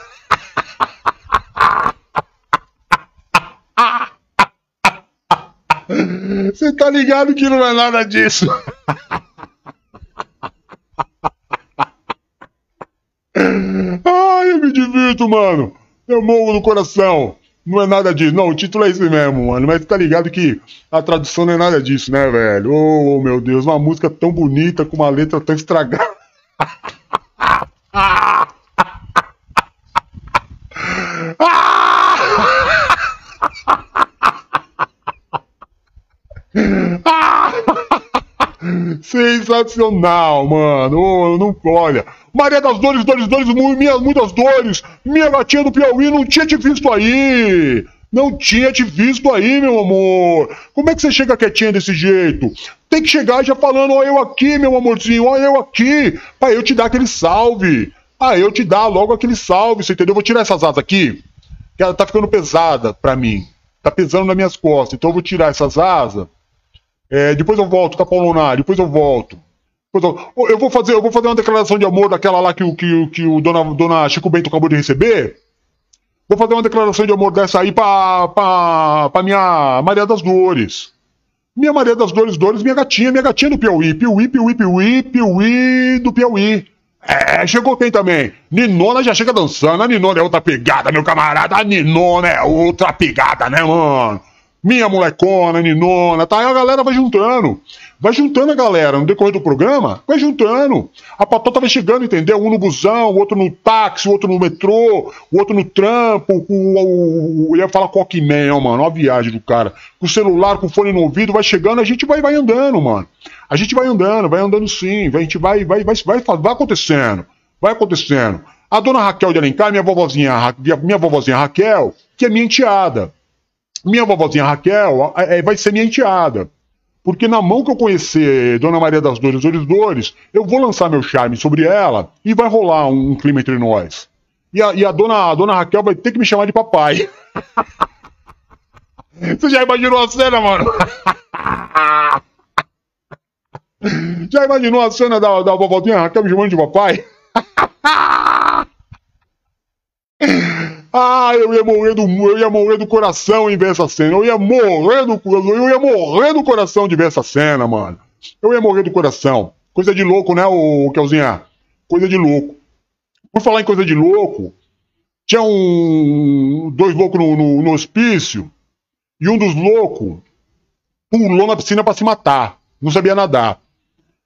Você tá ligado que não é nada disso. Ai, eu me divirto, mano. Eu morro no coração. Não é nada disso. Não, o título é esse mesmo, mano. Mas tá ligado que a tradução não é nada disso, né, velho? Oh, meu Deus, uma música tão bonita com uma letra tão estragada. Sensacional, mano. Oh, não olha. Maria das Dores, Dores, Dores, mu- minha, muitas dores. Minha gatinha do Piauí não tinha te visto aí. Não tinha te visto aí, meu amor. Como é que você chega quietinha desse jeito? Tem que chegar já falando, ó, eu aqui, meu amorzinho, ó, eu aqui. Pra eu te dar aquele salve. Pra eu te dar logo aquele salve, você entendeu? Eu vou tirar essas asas aqui, que ela tá ficando pesada pra mim. Tá pesando nas minhas costas. Então eu vou tirar essas asas. É, depois eu volto, tá, Paulo Nar? Depois eu volto. Depois eu, eu vou fazer, eu vou fazer uma declaração de amor daquela lá que, o- que, que o dona, dona Chico Bento acabou de receber. Vou fazer uma declaração de amor dessa aí pra, pra, pra minha Maria das Dores. Minha Maria das Dores, Dores, minha gatinha, minha gatinha do Piauí. Piauí, Piauí, Piauí, Piauí do Piauí. É, chegou quem também? Ninona já chega dançando. A Ninona é outra pegada, meu camarada. A Ninona é outra pegada, né, mano? Minha molecona, Ninona, tá? Aí a galera vai juntando. Vai juntando a galera no decorrer do programa, vai juntando. A patota vai chegando, entendeu? Um no busão, o outro no táxi, o outro no metrô, o outro no trampo, o, o, o, ia falar ó, mano, ó a viagem do cara. Com o celular, com o fone no ouvido, vai chegando, a gente vai, vai andando, mano. A gente vai andando, vai andando sim, vai- a gente vai, vai, vai, vai, vai acontecendo, vai acontecendo. A dona Raquel de Alencar, minha vovozinha, Ra- minha vovozinha Raquel, que é minha enteada. Minha vovozinha Raquel é, vai ser minha enteada. Porque na mão que eu conhecer Dona Maria das Dores, Dores, Dores, eu vou lançar meu charme sobre ela e vai rolar um, um clima entre nós. E a, e a dona, a dona Raquel vai ter que me chamar de papai. Você já imaginou a cena, mano? Já imaginou a cena da, da vovozinha Raquel me chamando de papai? Ah, eu ia morrer do, eu ia morrer do coração em ver essa cena. Eu ia morrer do, eu ia morrer do coração de ver essa cena, mano. Eu ia morrer do coração. Coisa de louco, né, o Kelzinha? Coisa de louco. Por falar em coisa de louco, tinha um dois loucos no, no, no hospício e um dos loucos pulou na piscina pra se matar. Não sabia nadar.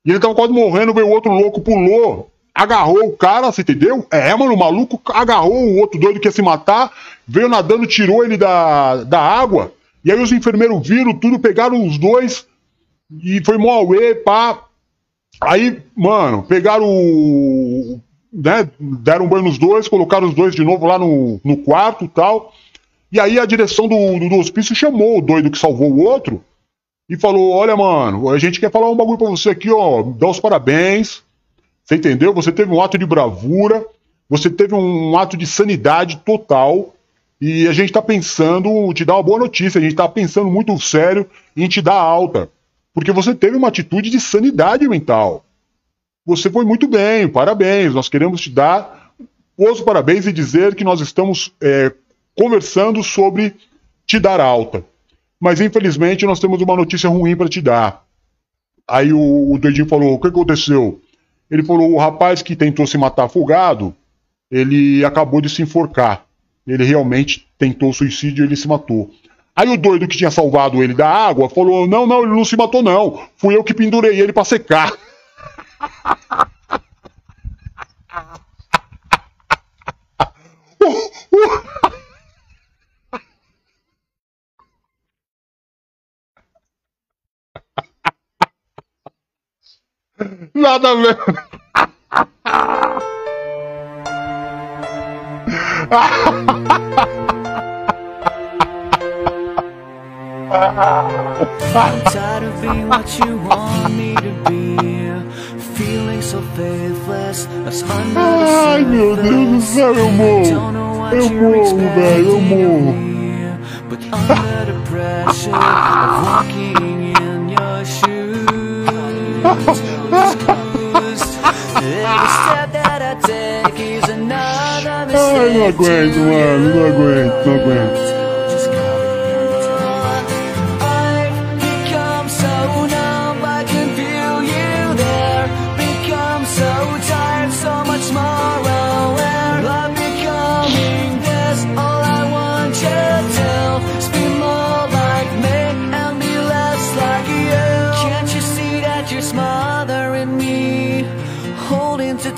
E ele tava quase morrendo, veio outro louco, pulou, agarrou o cara, você entendeu? É, mano, o maluco agarrou o outro doido que ia se matar, veio nadando, tirou ele da, da água, e aí os enfermeiros viram tudo, pegaram os dois, e foi mó auê, pá. Aí, mano, pegaram o. Né, deram um banho nos dois, colocaram os dois de novo lá no, no quarto e tal. E aí a direção do, do, do hospício chamou o doido que salvou o outro e falou: Olha, mano, a gente quer falar um bagulho pra você aqui, ó. Dá os parabéns. Você entendeu? Você teve um ato de bravura, você teve um ato de sanidade total. E a gente tá pensando, te dar uma boa notícia, a gente tá pensando muito sério em te dar alta. Porque você teve uma atitude de sanidade mental. Você foi muito bem, parabéns. Nós queremos te dar os parabéns e dizer que nós estamos é, conversando sobre te dar alta. Mas infelizmente nós temos uma notícia ruim para te dar. Aí o, o doidinho falou: o que aconteceu? Ele falou: o rapaz que tentou se matar afogado, ele acabou de se enforcar. Ele realmente tentou suicídio e ele se matou. Aí o doido que tinha salvado ele da água falou: Não, não, ele não se matou, não. Fui eu que pendurei ele pra secar. Nada a ver. I'm tired of being what you want me to be. Feeling so faithless, Ai, meu Deus do céu, eu morro. Eu morro, velho, eu morro. But under the pressure of walking in your shoes, oh, not great, come on, not great, not great.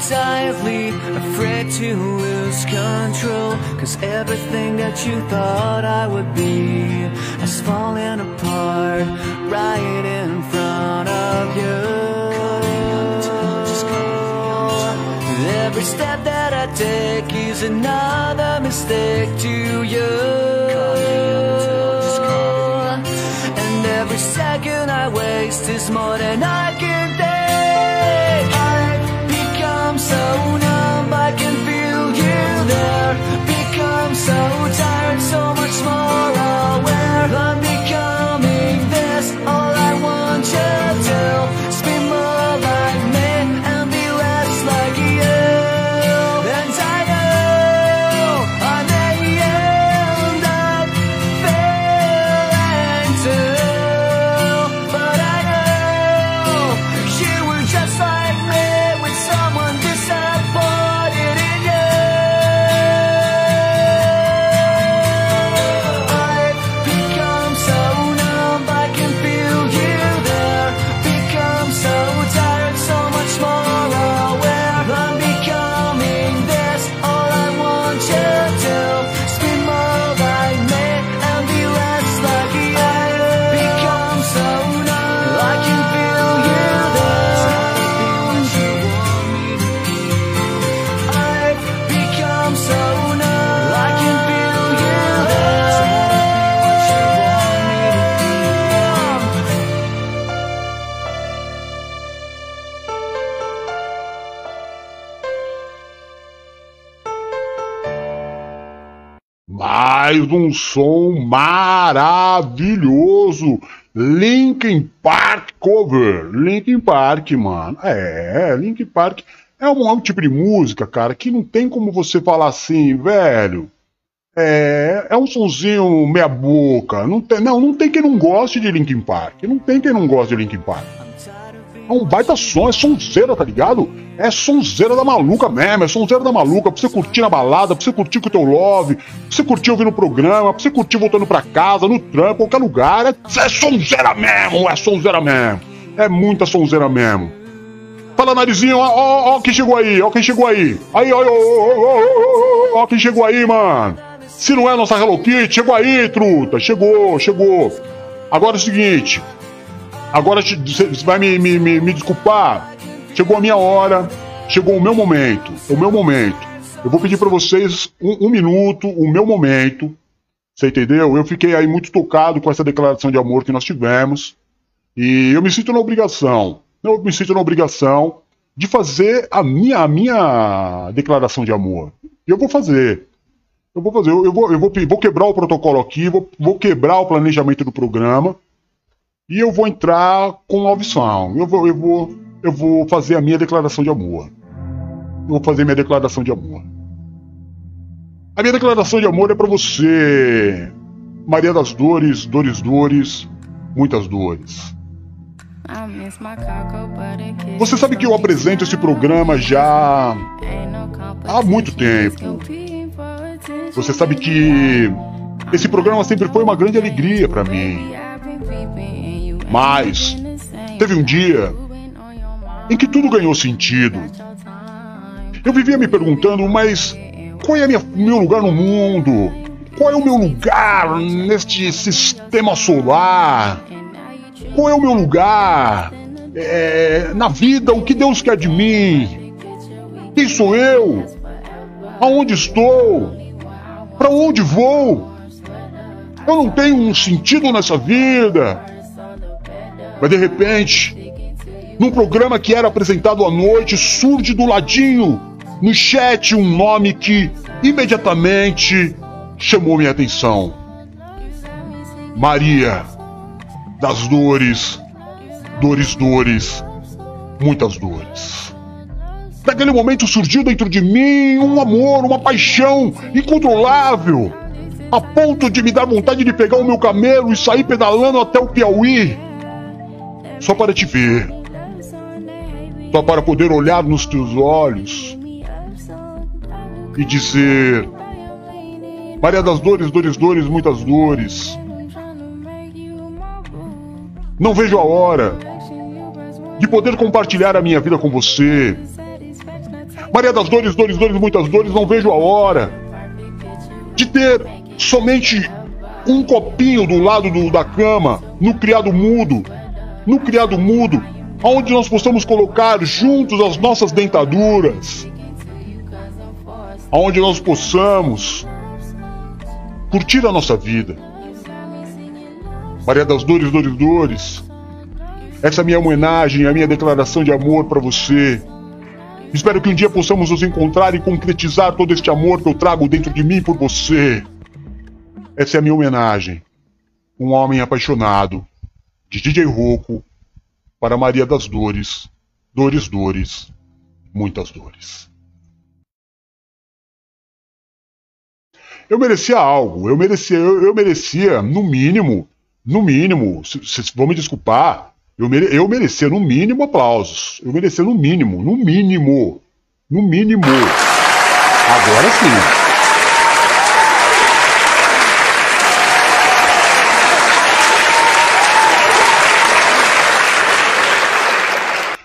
Tightly, afraid to lose control. Cause everything that you thought I would be has fallen apart right in front of you. Every step that I take is another mistake to you. And every second I waste is more than I can take. I can feel you there. Become so tired, so much more aware. I'm becoming this, all I want to is Um som maravilhoso. Linkin Park cover. Linkin Park, mano. É, Linkin Park é um, é um tipo de música, cara, que não tem como você falar assim, velho. É, é um sonzinho meia boca. Não tem, não, não tem quem não goste de Linkin Park. Não tem quem não goste de Linkin Park. É um baita som, é sonzeira, tá ligado? É sonzeira da maluca mesmo, é sonzeira da maluca, pra você curtir na balada, pra você curtir com o teu love, pra você curtir ouvindo o programa, pra você curtir voltando pra casa, no trampo, qualquer lugar. É, é sonzeira mesmo, é sonzeira mesmo. É muita sonzeira mesmo. Fala, narizinho, ó, ó, ó quem chegou aí, ó quem chegou aí. Aí, ó, ó, ó, ó, ó, quem chegou aí, mano. Se não é nossa Hello Kitty, chegou aí, truta. Chegou, chegou. Agora é o seguinte. Agora você vai me, me, me, me desculpar. Chegou a minha hora, chegou o meu momento, o meu momento. Eu vou pedir para vocês um, um, minuto, o meu momento. Você entendeu? Eu fiquei aí muito tocado com essa declaração de amor que nós tivemos. E eu me sinto na obrigação, eu me sinto na obrigação de fazer a minha, a minha declaração de amor. E eu vou fazer. Eu vou fazer, eu, eu, vou, eu vou, vou quebrar o protocolo aqui, vou, vou quebrar o planejamento do programa. E eu vou entrar com Love Song. Eu vou, eu vou, eu vou fazer a minha declaração de amor. Eu vou fazer minha declaração de amor. A minha declaração de amor é para você, Maria das Dores, Dores, Dores, muitas dores. Você sabe que eu apresento esse programa já há muito tempo. Você sabe que esse programa sempre foi uma grande alegria para mim. Mas teve um dia em que tudo ganhou sentido. Eu vivia me perguntando, mas qual é o meu lugar no mundo? Qual é o meu lugar neste sistema solar? Qual é o meu lugar é, na vida? O que Deus quer de mim? Quem sou eu? Aonde estou? Para onde vou? Eu não tenho um sentido nessa vida. Mas de repente, num programa que era apresentado à noite, surge do ladinho, no chat, um nome que imediatamente chamou minha atenção. Maria das dores, dores, dores, muitas dores. Naquele momento surgiu dentro de mim um amor, uma paixão incontrolável, a ponto de me dar vontade de pegar o meu camelo e sair pedalando até o Piauí, só para te ver, só para poder olhar nos teus olhos e dizer: Maria das dores, dores, dores, muitas dores. Não vejo a hora de poder compartilhar a minha vida com você. Maria das dores, dores, dores, muitas dores, não vejo a hora de ter somente um copinho do lado do, da cama, no criado mudo, no criado mudo, onde nós possamos colocar juntos as nossas dentaduras, onde nós possamos curtir a nossa vida. Maria das Dores, Dores, Dores, essa é a minha homenagem, a minha declaração de amor para você. Espero que um dia possamos nos encontrar e concretizar todo este amor que eu trago dentro de mim por você. Essa é a minha homenagem. Um homem apaixonado, de DJ Rocco, para Maria das Dores, Dores, Dores, muitas dores. Eu merecia algo, eu merecia, eu, eu merecia, no mínimo, no mínimo, vocês vão me desculpar, eu, mere, eu merecia no mínimo aplausos. Eu merecia no mínimo, no mínimo, no mínimo. Agora sim.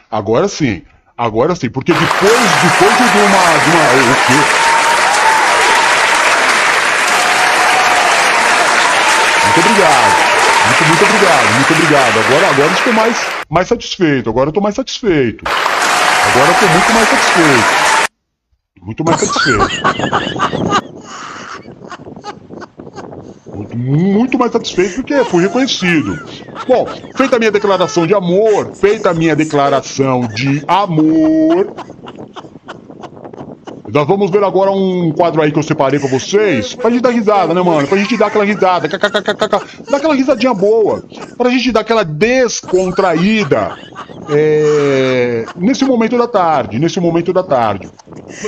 Agora sim. Agora sim, porque depois, depois de uma, de uma. O quê? Muito obrigado. Muito, muito obrigado, muito obrigado. Agora, agora estou mais, mais satisfeito. Agora estou mais satisfeito. Agora estou muito mais satisfeito. Muito mais satisfeito. Muito, mais satisfeito porque fui reconhecido. Bom, feita a minha declaração de amor, feita a minha declaração de amor, nós vamos ver agora um quadro aí que eu separei pra vocês. Pra gente dar risada, né, mano? Pra gente dar aquela risada. Dá aquela risadinha boa. Pra gente dar aquela descontraída. É... Nesse momento da tarde. Nesse momento da tarde.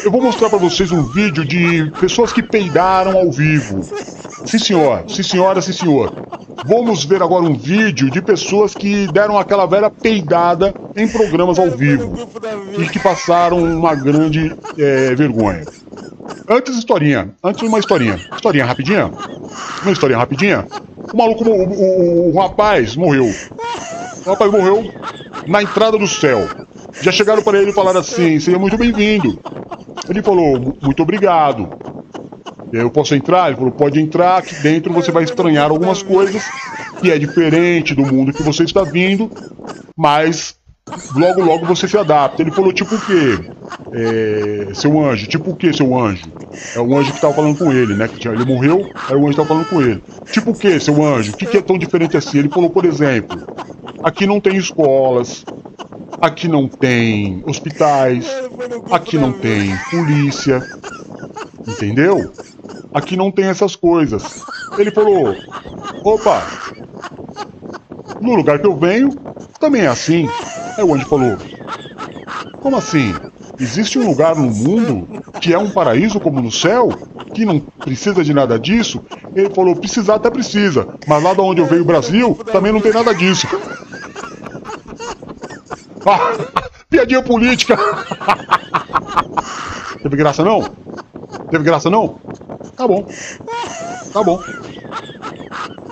Eu vou mostrar pra vocês um vídeo de pessoas que peidaram ao vivo. Sim, senhor. Sim, senhora, sim, senhor. Vamos ver agora um vídeo de pessoas que deram aquela velha peidada em programas ao vivo e que passaram uma grande é, vergonha. Antes, historinha. Antes, uma historinha. Historinha rapidinha? Uma historinha rapidinha? O maluco, o, o, o rapaz morreu. O rapaz morreu na entrada do céu. Já chegaram para ele e falaram assim: seja muito bem-vindo. Ele falou: muito obrigado. Eu posso entrar? Ele falou: pode entrar, aqui dentro você vai estranhar algumas coisas que é diferente do mundo que você está vindo, mas logo logo você se adapta. Ele falou: tipo o quê? É, seu anjo, tipo o quê, seu anjo? É o anjo que estava falando com ele, né? Que ele morreu, era o anjo que estava falando com ele. Tipo o quê, seu anjo? O que, que é tão diferente assim? Ele falou, por exemplo, aqui não tem escolas, aqui não tem hospitais, aqui não tem polícia, entendeu? Aqui não tem essas coisas. Ele falou: opa, no lugar que eu venho também é assim. Aí o anjo falou: como assim? Existe um lugar no mundo que é um paraíso como no céu? Que não precisa de nada disso? Ele falou: precisar até precisa, mas lá da onde eu venho, o Brasil, também não tem nada disso. Ah, piadinha política. Teve graça não? Teve graça não? Tá bom. Tá bom.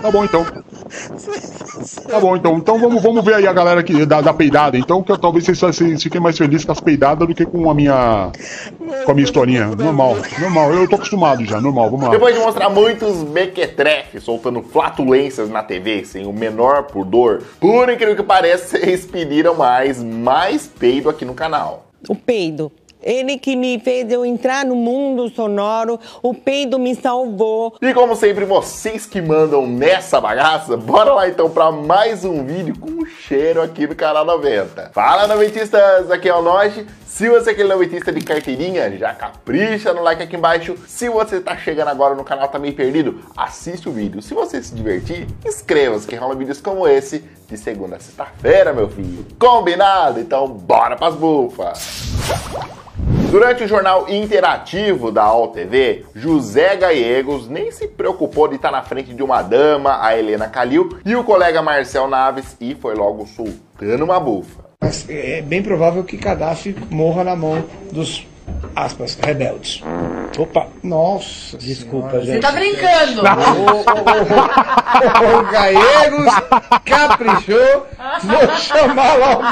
Tá bom então. Tá bom então. Então vamos, vamos ver aí a galera que, da, da peidada. Então, que eu, talvez vocês, vocês fiquem mais felizes com as peidadas do que com a minha. com a minha historinha. Normal, normal. Eu tô acostumado já, normal. Vamos lá. Depois de mostrar muitos mequetrefes soltando flatulências na TV sem o menor pudor, por incrível que pareça, eles pediram mais, mais peido aqui no canal. O peido. Ele que me fez eu entrar no mundo sonoro, o peido me salvou. E como sempre, vocês que mandam nessa bagaça, bora lá então pra mais um vídeo com cheiro aqui no canal 90. Fala, noventistas! Aqui é o Noge. Se você é aquele noventista de carteirinha, já capricha no like aqui embaixo. Se você tá chegando agora no canal, tá meio perdido, assiste o vídeo. Se você se divertir, inscreva-se que rola vídeos como esse de segunda a sexta-feira, meu filho. Combinado? Então bora pras bufas! Durante o jornal interativo da AL TV, José Gallegos nem se preocupou de estar na frente de uma dama, a Helena Calil, e o colega Marcel Naves, e foi logo soltando uma bufa. Mas é bem provável que Gaddafi morra na mão dos, aspas, rebeldes. Opa, nossa. Desculpa, gente. Você tá brincando? O Gallegos caprichou, vou chamar logo.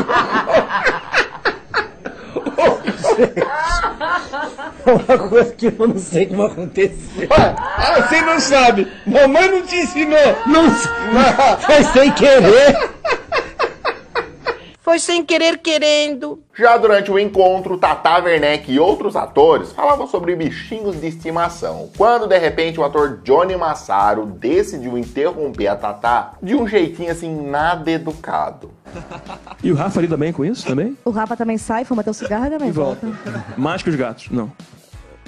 Uma coisa que eu não sei como aconteceu. Ah, você não sabe. Mamãe não te ensinou. Não, foi sem querer. Foi sem querer querendo. Já durante o encontro, Tata Werneck e outros atores falavam sobre bichinhos de estimação, quando de repente o ator Johnny Massaro decidiu interromper a Tata de um jeitinho assim nada educado. E o Rafa lida bem com isso também? O Rafa também sai, fuma teu cigarro e também E volta. Mais que os gatos, não.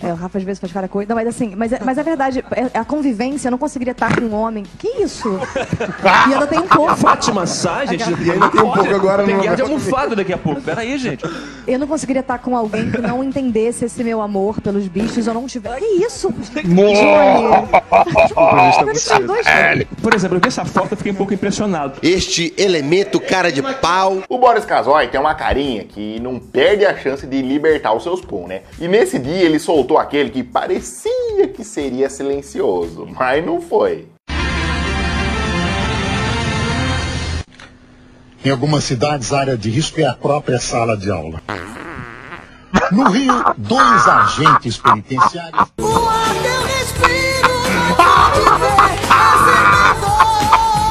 É, o Rafa às vezes faz cada coisa. Não, mas assim, mas, é- mas é verdade, é- a convivência, eu não conseguiria estar com um homem. Que isso? E ainda tem um pouco. Fátima sai, gente. E ainda tem um pouco agora Tem guerra de almofada daqui a pouco. Pera aí, gente. Eu não conseguiria estar com alguém que não entendesse esse meu amor pelos bichos ou não tivesse. Que isso? Por exemplo, eu vi essa foto e fiquei um pouco impressionado. Este elemento cara de pau. O Boris Casoy tem uma carinha que não perde a chance de libertar os seus pum, né? E nesse dia ele soltou aquele que parecia que seria silencioso, mas não foi. Em algumas cidades, a área de risco é a própria sala de aula. No Rio, dois agentes penitenciários.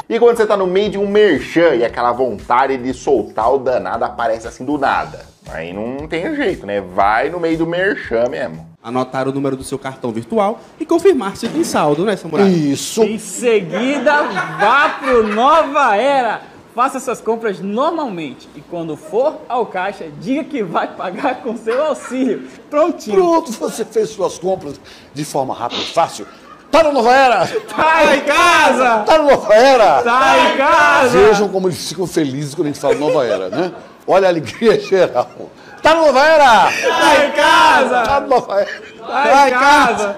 E quando você tá no meio de um merchan e aquela vontade de soltar o danado aparece assim do nada. Aí não tem jeito, né? Vai no meio do merchan mesmo. Anotar o número do seu cartão virtual e confirmar se tem saldo, né, Samurai? Isso. Em seguida, vá pro Nova Era. Faça suas compras normalmente e quando for ao caixa, diga que vai pagar com seu auxílio. Prontinho. Pronto, você fez suas compras de forma rápida e fácil. Tá na Nova Era! Tá em casa! Tá na Nova Era! Tá em casa! Vejam como eles ficam felizes quando a gente fala Nova Era, né? Olha a alegria geral. Tá na Nova Era! Tá em casa! Tá na Nova Era! Tá em casa!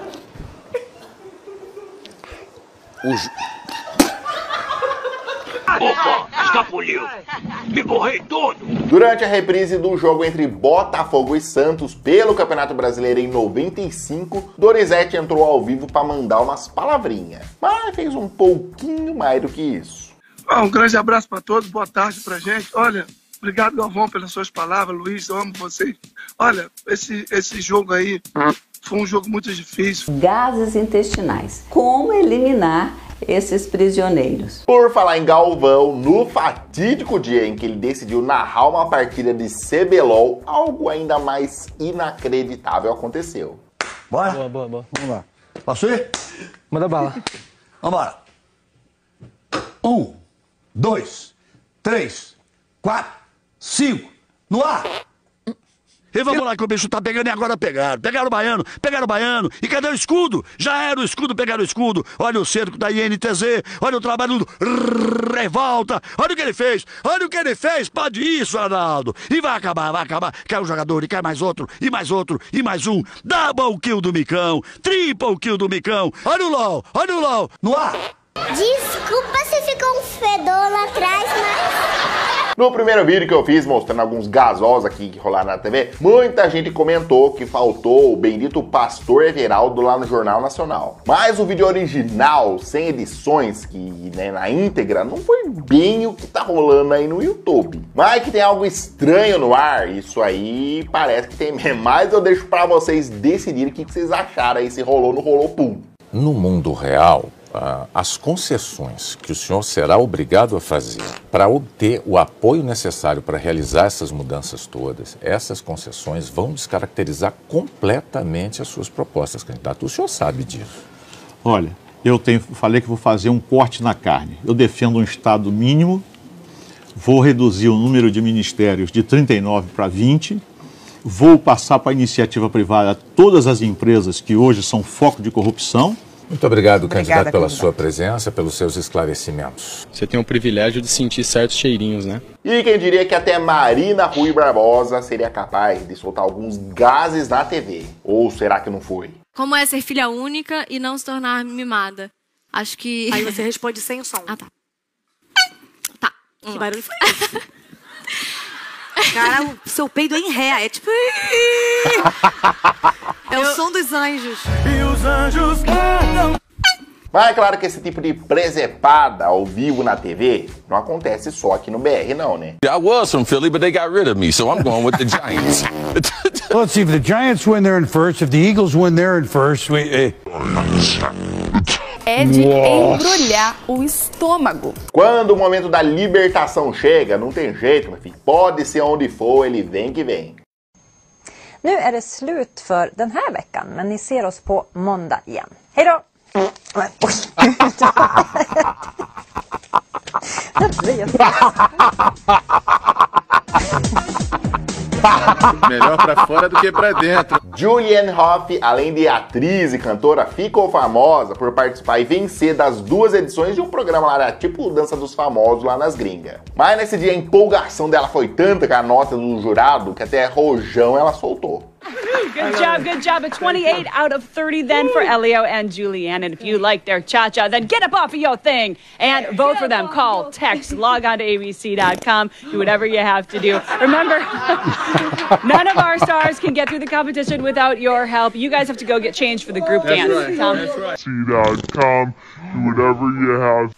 O ju- Opa, escapuliu. Me borrei todo. Durante a reprise do jogo entre Botafogo e Santos pelo Campeonato Brasileiro em 95, Dorizete entrou ao vivo para mandar umas palavrinhas, mas fez um pouquinho mais do que isso. Ah, um grande abraço para todos, boa tarde pra gente. Olha, obrigado, Galvão, pelas suas palavras. Luiz, eu amo vocês. Olha, esse, esse jogo aí foi um jogo muito difícil. Gases intestinais. Como eliminar esses prisioneiros? Por falar em Galvão, no fatídico dia em que ele decidiu narrar uma partida de CBLOL, algo ainda mais inacreditável aconteceu. Bora? Boa, boa, boa. Vamos lá. Posso ir? Manda bala. Vambora. Um, dois, três, quatro, cinco. No ar! E vamos lá que o bicho tá pegando e agora pegaram. Pegaram o baiano, pegaram o baiano. E cadê o escudo? Já era o escudo, pegaram o escudo. Olha o cerco da INTZ, olha o trabalho do Revolta. Olha o que ele fez, olha o que ele fez. Pode isso, Arnaldo. E vai acabar, vai acabar. Quer um jogador e quer mais outro, e mais outro, e mais um. Double kill do Micão, triple kill do Micão. Olha o LOL, olha o LOL. No ar! Desculpa se ficou um fedor lá atrás, mas. No primeiro vídeo que eu fiz mostrando alguns gasós aqui que rolaram na TV, muita gente comentou que faltou o bendito Pastor Everaldo lá no Jornal Nacional. Mas o vídeo original, sem edições, que né, na íntegra, não foi bem o que tá rolando aí no YouTube. Mas que tem algo estranho no ar, isso aí parece que tem mesmo. Mas eu deixo pra vocês decidirem o que que vocês acharam aí, se rolou ou não rolou, pum. No mundo real, as concessões que o senhor será obrigado a fazer para obter o apoio necessário para realizar essas mudanças todas, essas concessões vão descaracterizar completamente as suas propostas, candidato. O senhor sabe disso. Olha, eu tenho, falei que vou fazer um corte na carne. Eu defendo um Estado mínimo, vou reduzir o número de ministérios de 39 para 20, vou passar para a iniciativa privada todas as empresas que hoje são foco de corrupção. Muito obrigado, Obrigada, candidato, pela candidato. sua presença, pelos seus esclarecimentos. Você tem o privilégio de sentir certos cheirinhos, né? E quem diria que até Marina Rui Barbosa seria capaz de soltar alguns gases na TV? Ou será que não foi? Como é ser filha única e não se tornar mimada? Acho que. Aí você responde sem o som. Ah, tá. Que barulho foi esse? Cara, o seu peido é em ré. É tipo. É o som dos anjos. E os anjos cantam. Mas é claro que esse tipo de presepada ao vivo na TV não acontece só aqui no BR, não, né? I was from Philly, but they got rid of me, so I'm going with the Giants. Well, let's see. If the Giants win there in first, if the Eagles win there in first, we. eh. É de Nossa. embrulhar o estômago. Quando o momento da libertação chega, não tem jeito, meu filho. Pode ser onde for, ele vem que vem. Nu är det slut för den här veckan, men ni ser oss på måndag igen. Hej då! Oj. Det Melhor pra fora do que pra dentro. Julianne Hough, além de atriz e cantora, ficou famosa por participar e vencer das duas edições de um programa lá, né, tipo Dança dos Famosos lá nas gringas. Mas nesse dia a empolgação dela foi tanta com a nota do jurado que até rojão ela soltou. Good job, good job. A 28 out of 30 then for Elio and Julianne. And if you like their cha cha, then get up off of your thing and vote for them. Call, text, log on to abc.com, do whatever you have to do. Remember, none of our stars can get through the competition without your help. You guys have to go get changed for the group dance. Tom? C.com, do whatever you have.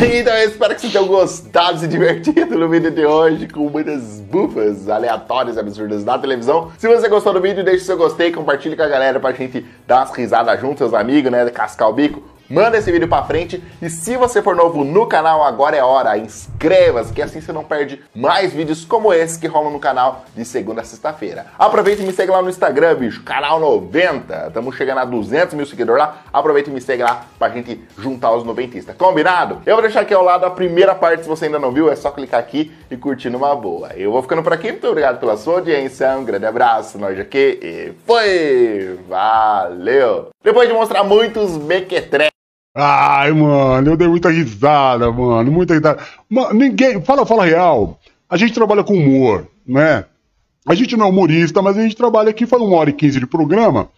Então eu espero que vocês tenham gostado se divertido no vídeo de hoje com muitas bufas aleatórias absurdas da televisão. Se você gostou do vídeo, deixe seu gostei, compartilhe com a galera pra gente dar umas risadas juntos, seus amigos, né? Cascar o bico. Manda esse vídeo pra frente e se você for novo no canal, agora é hora, inscreva-se, que assim você não perde mais vídeos como esse que rolam no canal de segunda a sexta-feira. Aproveita e me segue lá no Instagram, bicho, canal 90, estamos chegando a 200 mil seguidores lá, aproveita e me segue lá pra gente juntar os noventistas, combinado? Eu vou deixar aqui ao lado a primeira parte, se você ainda não viu, é só clicar aqui e curtir numa boa. Eu vou ficando por aqui, muito obrigado pela sua audiência, um grande abraço, nós aqui e foi! Valeu! Depois de mostrar muitos mequetrefes, Ai, mano, eu dei muita risada, mano, muita risada. Mano, ninguém, fala, fala real, a gente trabalha com humor, né? A gente não é humorista, mas a gente trabalha aqui, faz uma hora e quinze de programa,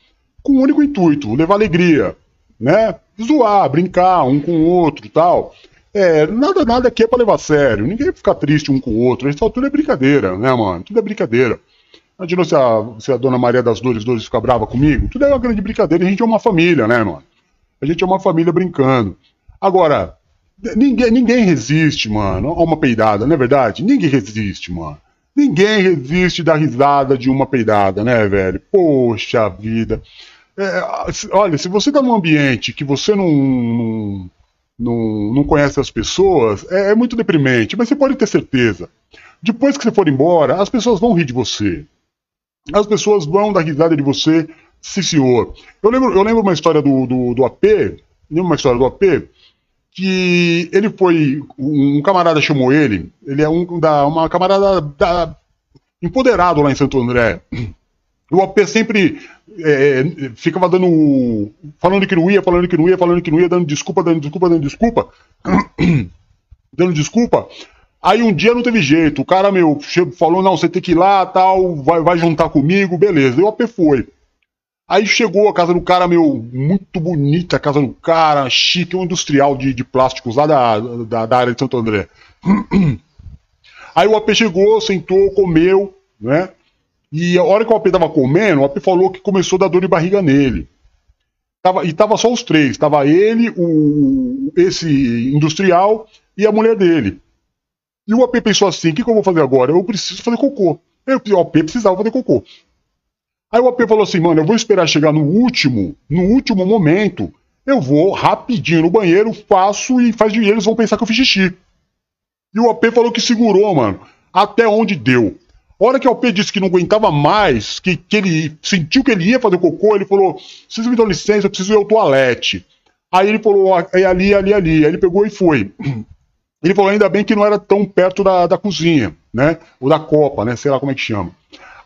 com um único intuito, levar alegria, né? Zoar, brincar um com o outro tal. É, nada, nada aqui é pra levar a sério, ninguém fica triste um com o outro, isso tudo é brincadeira, né, mano? Tudo é brincadeira. Imagina se a, se a dona Maria das Dores Dores fica brava comigo, tudo é uma grande brincadeira, a gente é uma família, né, mano? A gente é uma família brincando. Agora, ninguém, ninguém resiste, mano, a uma peidada, não é verdade? Ninguém resiste, mano. Ninguém resiste da risada de uma peidada, né, velho? Poxa vida. É, olha, se você tá num ambiente que você não, não, não, não conhece as pessoas, é, é muito deprimente, mas você pode ter certeza. Depois que você for embora, as pessoas vão rir de você. As pessoas vão dar risada de você, sim senhor. Eu lembro, eu lembro uma história do, do, do AP, lembro uma história do AP, que ele foi, um camarada chamou ele, ele é um da, uma camarada da, empoderado lá em Santo André. O AP sempre é, ficava dando. falando que não ia, falando que não ia, falando que não ia, dando desculpa, dando desculpa, dando desculpa. dando desculpa. Aí um dia não teve jeito. O cara, meu, falou: não, você tem que ir lá, tal, vai, vai juntar comigo, beleza. E o AP foi. Aí chegou a casa do cara, meu, muito bonita a casa do cara, chique, um industrial de, de plásticos lá da, da, da área de Santo André. Aí o AP chegou, sentou, comeu, né? E a hora que o AP tava comendo, o AP falou que começou a dar dor de barriga nele. Tava, e tava só os três, tava ele, o, esse industrial e a mulher dele. E o AP pensou assim: o que, que eu vou fazer agora? Eu preciso fazer cocô. Eu, o AP precisava fazer cocô. Aí o AP falou assim, mano, eu vou esperar chegar no último, no último momento, eu vou rapidinho no banheiro, faço e faz dinheiro, eles vão pensar que eu fiz xixi. E o AP falou que segurou, mano, até onde deu. A hora que o AP disse que não aguentava mais, que, que ele sentiu que ele ia fazer cocô, ele falou, vocês me dão licença, eu preciso ir ao toalete. Aí ele falou, "Ah, é ali, ali, ali. Aí ele pegou e foi. Ele falou, ainda bem que não era tão perto da, da cozinha, né? Ou da copa, né? Sei lá como é que chama.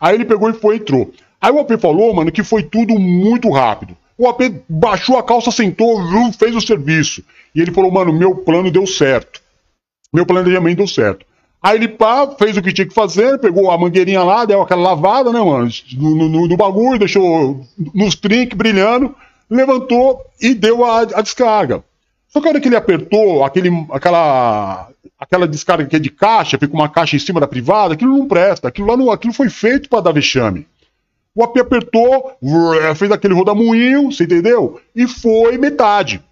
Aí ele pegou e foi e entrou. Aí o AP falou, mano, que foi tudo muito rápido. O AP baixou a calça, sentou, fez o serviço. E ele falou, mano, meu plano deu certo. Meu planejamento deu certo. Aí ele pá, fez o que tinha que fazer, pegou a mangueirinha lá, deu aquela lavada, né, mano? No, no- no bagulho, deixou nos trinques brilhando, levantou e deu a, a descarga. Só que a hora que ele apertou aquele, aquela, aquela descarga que é de caixa, fica uma caixa em cima da privada, aquilo não presta. Aquilo lá não, aquilo foi feito para dar vexame. O AP apertou, vrr, fez aquele rodamuinho, você entendeu? E foi metade.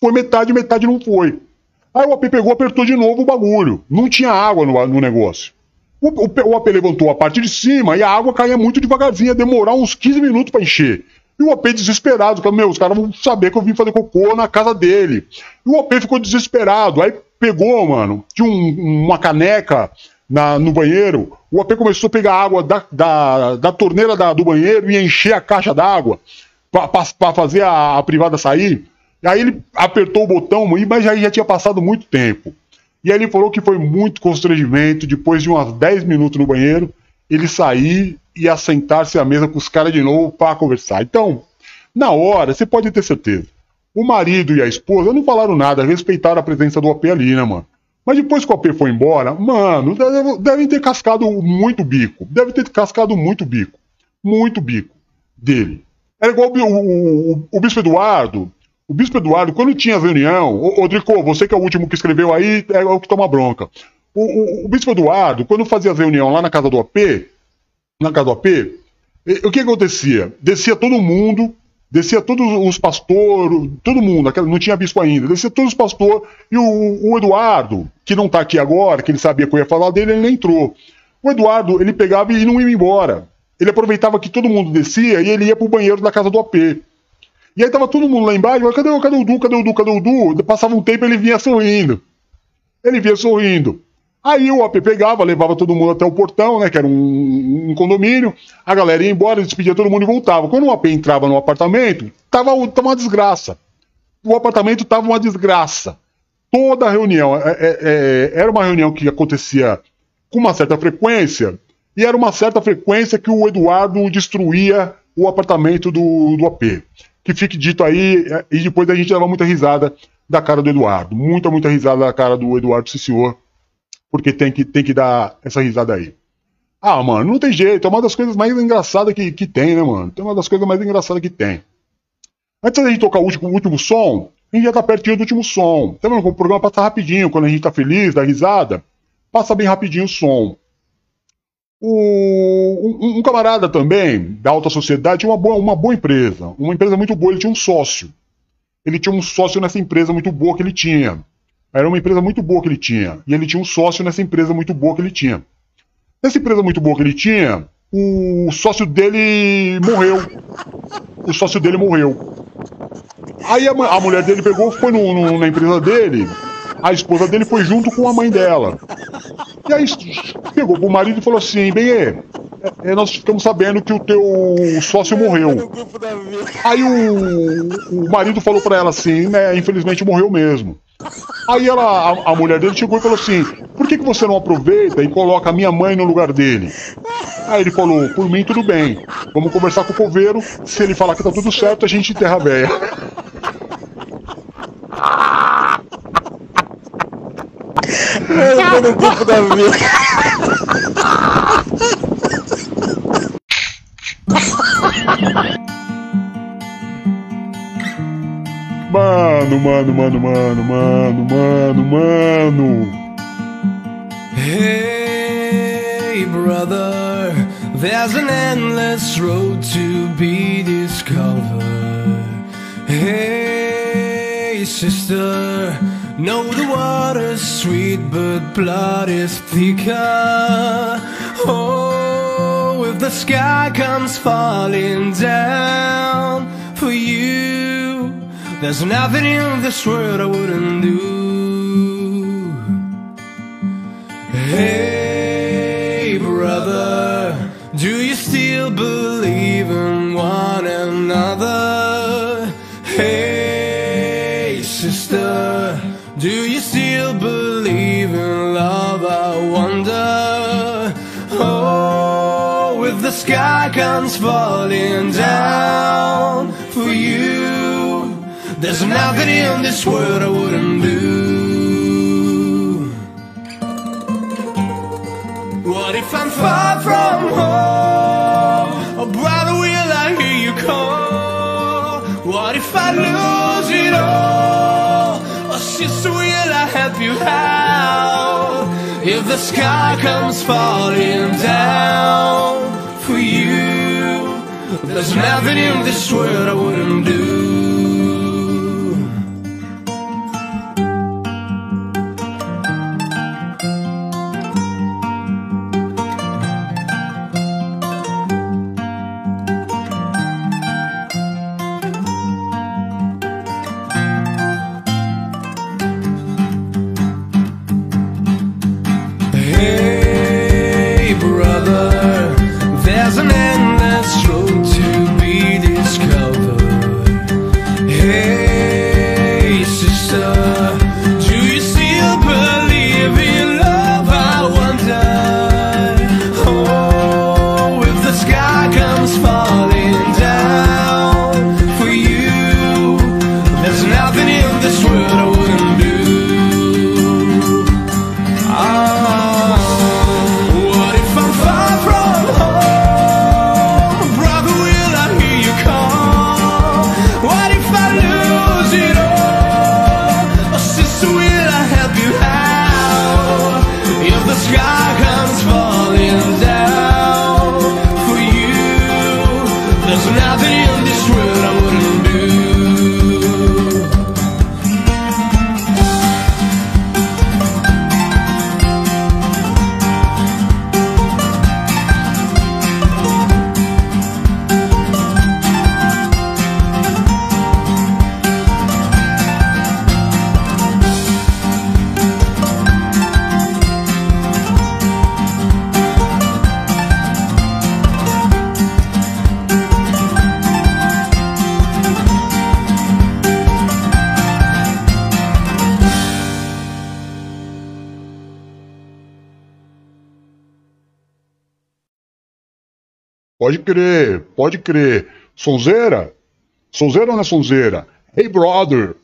Foi metade, metade não foi. Aí o AP pegou, apertou de novo o bagulho. Não tinha água no, no negócio. O, o, o AP levantou a parte de cima e a água caía muito devagarzinho, ia demorar uns 15 minutos para encher. E o AP desesperado, meu, os caras vão saber que eu vim fazer cocô na casa dele. E o AP ficou desesperado. Aí pegou, mano, tinha um- uma caneca na- no banheiro. O AP começou a pegar água da, da, da torneira da- do banheiro e encher a caixa d'água para fazer a, a privada sair. E aí ele apertou o botão, mas já, já tinha passado muito tempo. E aí ele falou que foi muito constrangimento, depois de uns 10 minutos no banheiro, ele sair e assentar-se à mesa com os caras de novo para conversar. Então, na hora, você pode ter certeza. O marido e a esposa não falaram nada, respeitaram a presença do AP ali, né, mano? Mas depois que o AP foi embora, mano, deve- devem ter cascado muito bico. Deve ter cascado muito bico. Muito bico dele. Era igual o, o, o- Bispo Eduardo. O Bispo Eduardo, quando tinha reunião, Drico, você que é o último que escreveu aí, é o que toma bronca. O, o- o Bispo Eduardo, quando fazia reunião lá na casa do AP, na casa do AP, o que acontecia? Descia todo mundo, descia todos os pastores, todo mundo, não tinha bispo ainda, descia todos os pastores, e o, o Eduardo, que não tá aqui agora, que ele sabia que eu ia falar dele, ele entrou. O Eduardo, ele pegava e não ia embora. Ele aproveitava que todo mundo descia e ele ia pro banheiro da casa do AP. E aí tava todo mundo lá embaixo, cadê, cadê o Du, cadê o Du, cadê o Du? Passava um tempo ele vinha sorrindo. Ele vinha sorrindo. Aí o AP pegava, levava todo mundo até o portão, né? Que era um, um condomínio. A galera ia embora, despedia todo mundo e voltava. Quando o AP entrava no apartamento, tava, tava uma desgraça. O apartamento tava uma desgraça. Toda reunião. é, é, é, era uma reunião que acontecia com uma certa frequência, e era uma certa frequência que o Eduardo destruía o apartamento do, do AP. Que fique dito aí, é, e depois a gente leva muita risada da cara do Eduardo. Muita, muita risada da cara do Eduardo, senhor porque tem que, tem que dar essa risada aí. Ah, mano, não tem jeito, é uma das coisas mais engraçadas que, que tem, né, mano? É uma das coisas mais engraçadas que tem. Antes da gente tocar o último, o último som, a gente já tá pertinho do último som. Tá vendo o programa passa rapidinho, quando a gente tá feliz, dá risada, passa bem rapidinho o som. O- um, um camarada também, da alta sociedade, uma boa, uma boa empresa, uma empresa muito boa, ele tinha um sócio. Ele tinha um sócio nessa empresa muito boa que ele tinha. Era uma empresa muito boa que ele tinha. E ele tinha um sócio nessa empresa muito boa que ele tinha. Nessa empresa muito boa que ele tinha, o sócio dele morreu. O sócio dele morreu. Aí a, a mulher dele pegou, foi no- no- na empresa dele, a esposa dele foi junto com a mãe dela. E aí pegou pro marido e falou assim, bem, é, é, nós ficamos sabendo que o teu sócio morreu. Aí o, o marido falou pra ela assim, né, infelizmente morreu mesmo. Aí ela, a, a mulher dele chegou e falou assim: por que, que você não aproveita e coloca a minha mãe no lugar dele? Aí ele falou: por mim tudo bem. Vamos conversar com o coveiro. Se ele falar que tá tudo certo, a gente enterra a véia. Tô no grupo da vida. Mano, mano, mano, mano, mano, mano, mano. Hey, brother, there's an endless road to be discovered. Hey, sister, know the water's sweet, but blood is thicker. Oh, if the sky comes falling down for you, there's nothing in this world I wouldn't do. Hey, brother, do you still believe in one another? Hey, sister, do you still believe in love? I wonder. Oh, if the sky comes falling down there's nothing in this world I wouldn't do. What if I'm far from home? Oh, brother, will I hear you call? What if I lose it all? Oh, sister, will I help you out? If the sky comes falling down for you, there's nothing in this world I wouldn't do. Pode crer. Sonzeira? Sonzeira ou não é sonzeira? Hey, brother!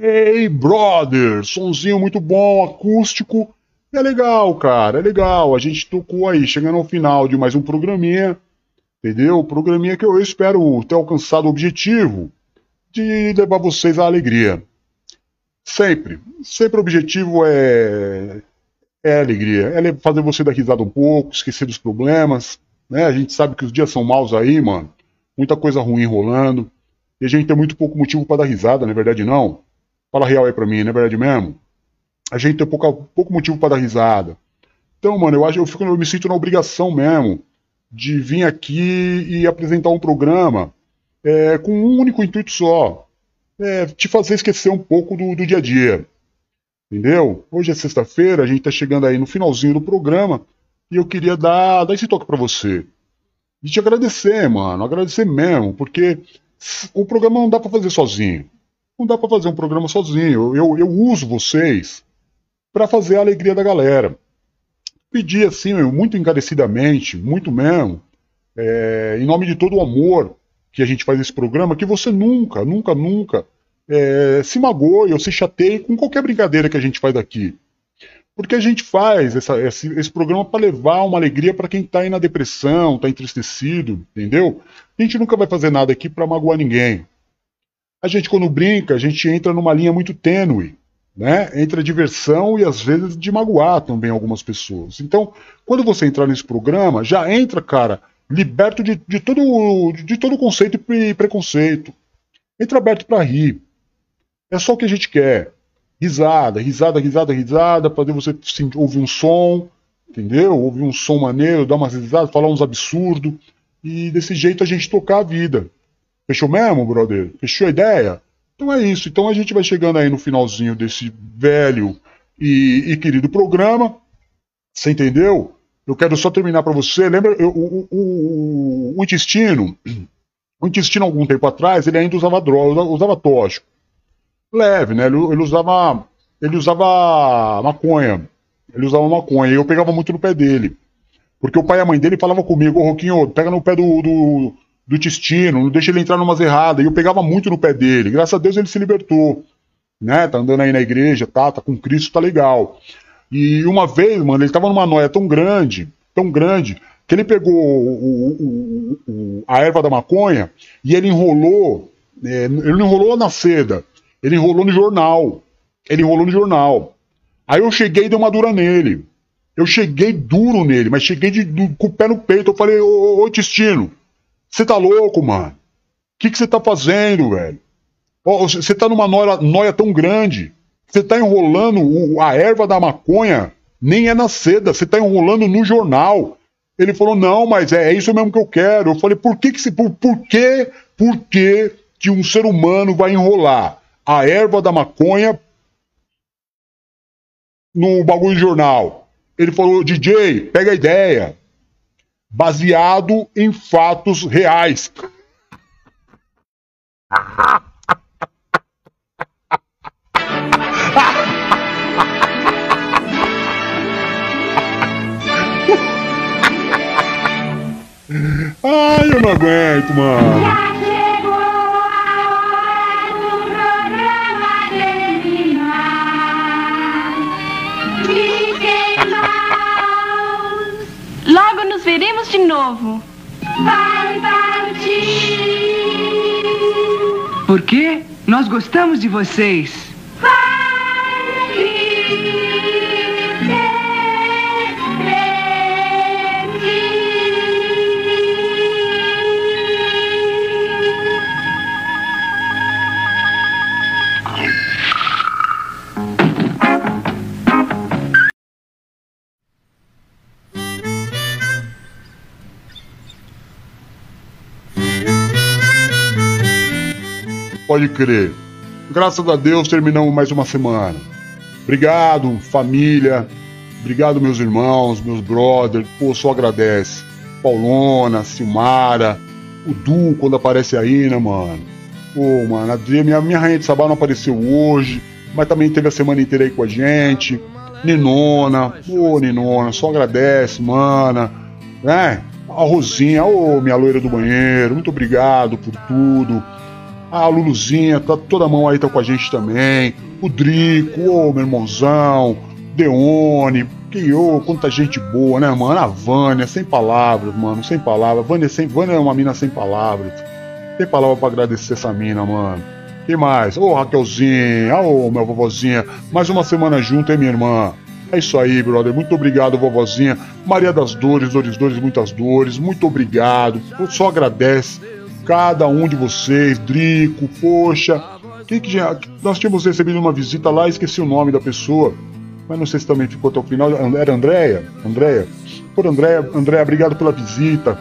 Hey, brother! Sonzinho muito bom, acústico. É legal, cara, é legal. A gente tocou aí, chegando ao final de mais um programinha. Entendeu? Programinha que eu espero ter alcançado o objetivo de levar vocês à alegria. Sempre. Sempre o objetivo é. É alegria. É fazer você dar risada um pouco, esquecer dos problemas. Né? A gente sabe que os dias são maus aí, mano. Muita coisa ruim rolando. E a gente tem muito pouco motivo para dar risada, não é verdade não? Fala real aí pra mim, não é verdade mesmo? A gente tem pouca, pouco motivo para dar risada. Então, mano, eu acho eu, fico, eu me sinto na obrigação mesmo de vir aqui e apresentar um programa é, com um único intuito só. É, te fazer esquecer um pouco do, do dia a dia. Entendeu? Hoje é sexta-feira, a gente tá chegando aí no finalzinho do programa e eu queria dar, dar esse toque para você. E te agradecer, mano, agradecer mesmo, porque o programa não dá para fazer sozinho. Não dá para fazer um programa sozinho. Eu, eu uso vocês para fazer a alegria da galera. Pedir assim, muito encarecidamente, muito mesmo, é, em nome de todo o amor que a gente faz esse programa, que você nunca, nunca, nunca é, se magoe ou se chateie com qualquer brincadeira que a gente faz aqui. Porque a gente faz essa, esse, esse programa para levar uma alegria para quem está aí na depressão, está entristecido, entendeu? A gente nunca vai fazer nada aqui para magoar ninguém. a gente quando brinca, a gente entra numa linha muito tênue, né? Entre a diversão e às vezes de magoar também algumas pessoas. Então, quando você entrar nesse programa, já entra, cara, liberto de, de todo de todo conceito e preconceito. Entra aberto para rir. É só o que a gente quer. Risada, risada, risada, risada, fazer você ouvir um som, entendeu? Ouvir um som maneiro, dar umas risadas, falar uns absurdos. E desse jeito a gente tocar a vida. Fechou mesmo, brother? Fechou a ideia? Então é isso. Então a gente vai chegando aí no finalzinho desse velho e, e querido programa. Você entendeu? Eu quero só terminar para você. Lembra eu- o- o- o intestino? O intestino, algum tempo atrás, ele ainda usava droga, usava tóxico. Leve, né? Ele, ele usava. Ele usava maconha. Ele usava maconha. E eu pegava muito no pé dele. Porque o pai e a mãe dele falavam comigo, ô Roquinho, pega no pé do, do, do intestino, não deixa ele entrar numas erradas. E eu pegava muito no pé dele. Graças a Deus ele se libertou. Né? Tá andando aí na igreja, tá, tá com Cristo, tá legal. E uma vez, mano, ele tava numa noia tão grande, tão grande, que ele pegou o- o- o- a erva da maconha e ele enrolou, é, ele enrolou na seda, ele enrolou no jornal. Ele enrolou no jornal. Aí eu cheguei e dei uma dura nele. Eu cheguei duro nele, mas cheguei de- do- com o pé no peito. Eu falei, ô, ô, ô Tistino, você tá louco, mano? O que você tá fazendo, velho? Você tá numa noia, noia tão grande. Você tá enrolando o- a erva da maconha, nem é na seda, você tá enrolando no jornal. Ele falou, não, mas é, é isso mesmo que eu quero. Eu falei, por que que se, por, por que, por que que um ser humano vai enrolar a erva da maconha no bagulho de jornal? Ele falou, DJ, pega a ideia. Baseado em fatos reais. Ai, eu não aguento, mano. De novo. Vai partir. Por quê? Nós gostamos de vocês. Pode crer. Graças a Deus terminamos mais uma semana. Obrigado, família. Obrigado, meus irmãos, meus brothers. Pô, só agradece. Paulona, Silmara, o Du quando aparece aí, né, mano? Pô, mano, a Dri, minha, minha rainha de Sabá não apareceu hoje, mas também teve a semana inteira aí com a gente. Ninona, pô, Ninona, só agradece, mana. Né? A Rosinha, ô, minha loira do banheiro, muito obrigado por tudo. A Luluzinha, tá toda a mão aí tá com a gente também. O Drico, ô meu irmãozão. Deone, ô, quanta gente boa, né, mano? A Vânia, sem palavras, mano, sem palavras. Vânia, sem, Vânia é uma mina sem palavras. Tem palavra pra agradecer essa mina, mano. E mais? Ô Raquelzinha, ô minha vovozinha. Mais uma semana junto, hein, minha irmã? É isso aí, brother. Muito obrigado, vovozinha. Maria das Dores, Dores, Dores, muitas dores. Muito obrigado. Eu só agradece cada um de vocês. Drico, poxa. Que já... Nós tínhamos recebido uma visita lá, esqueci o nome da pessoa. Mas não sei se também ficou até o final. Era Andréia? Andréia? Por Andréia, Andréia, obrigado pela visita.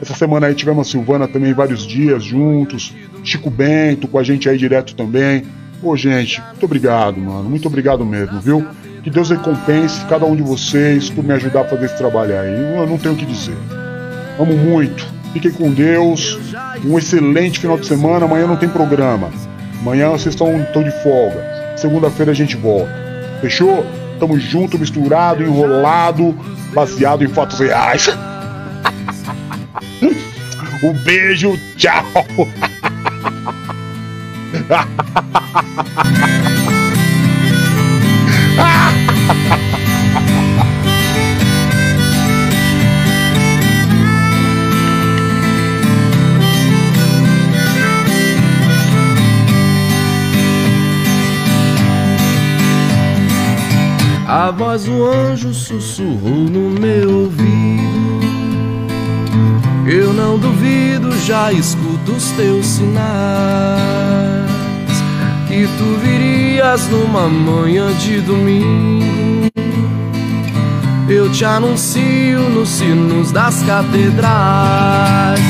Essa semana aí tivemos a Silvana também vários dias juntos. Chico Bento com a gente aí direto também. Pô, gente, muito obrigado, mano. Muito obrigado mesmo, viu? Que Deus recompense cada um de vocês por me ajudar a fazer esse trabalho aí. Eu não tenho o que dizer. Amo muito. Fiquem com Deus. Um excelente final de semana. Amanhã não tem programa. Amanhã vocês estão, estão de folga. Segunda-feira a gente volta. Fechou? Tamo junto, misturado, enrolado, baseado em fatos reais. um beijo, tchau. A voz do anjo sussurrou no meu ouvido. Eu não duvido, já escuto os teus sinais. Que tu virias numa manhã de domingo. Eu te anuncio nos sinos das catedrais.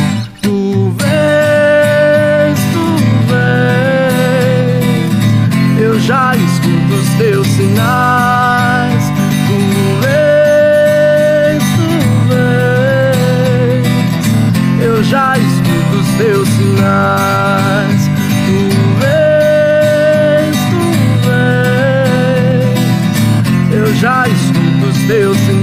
Tu vens, tu vens. Eu já escuto os teus sinais. Já escuto os teus sinais. Tu vens, tu vens. Eu já escuto os teus sinais.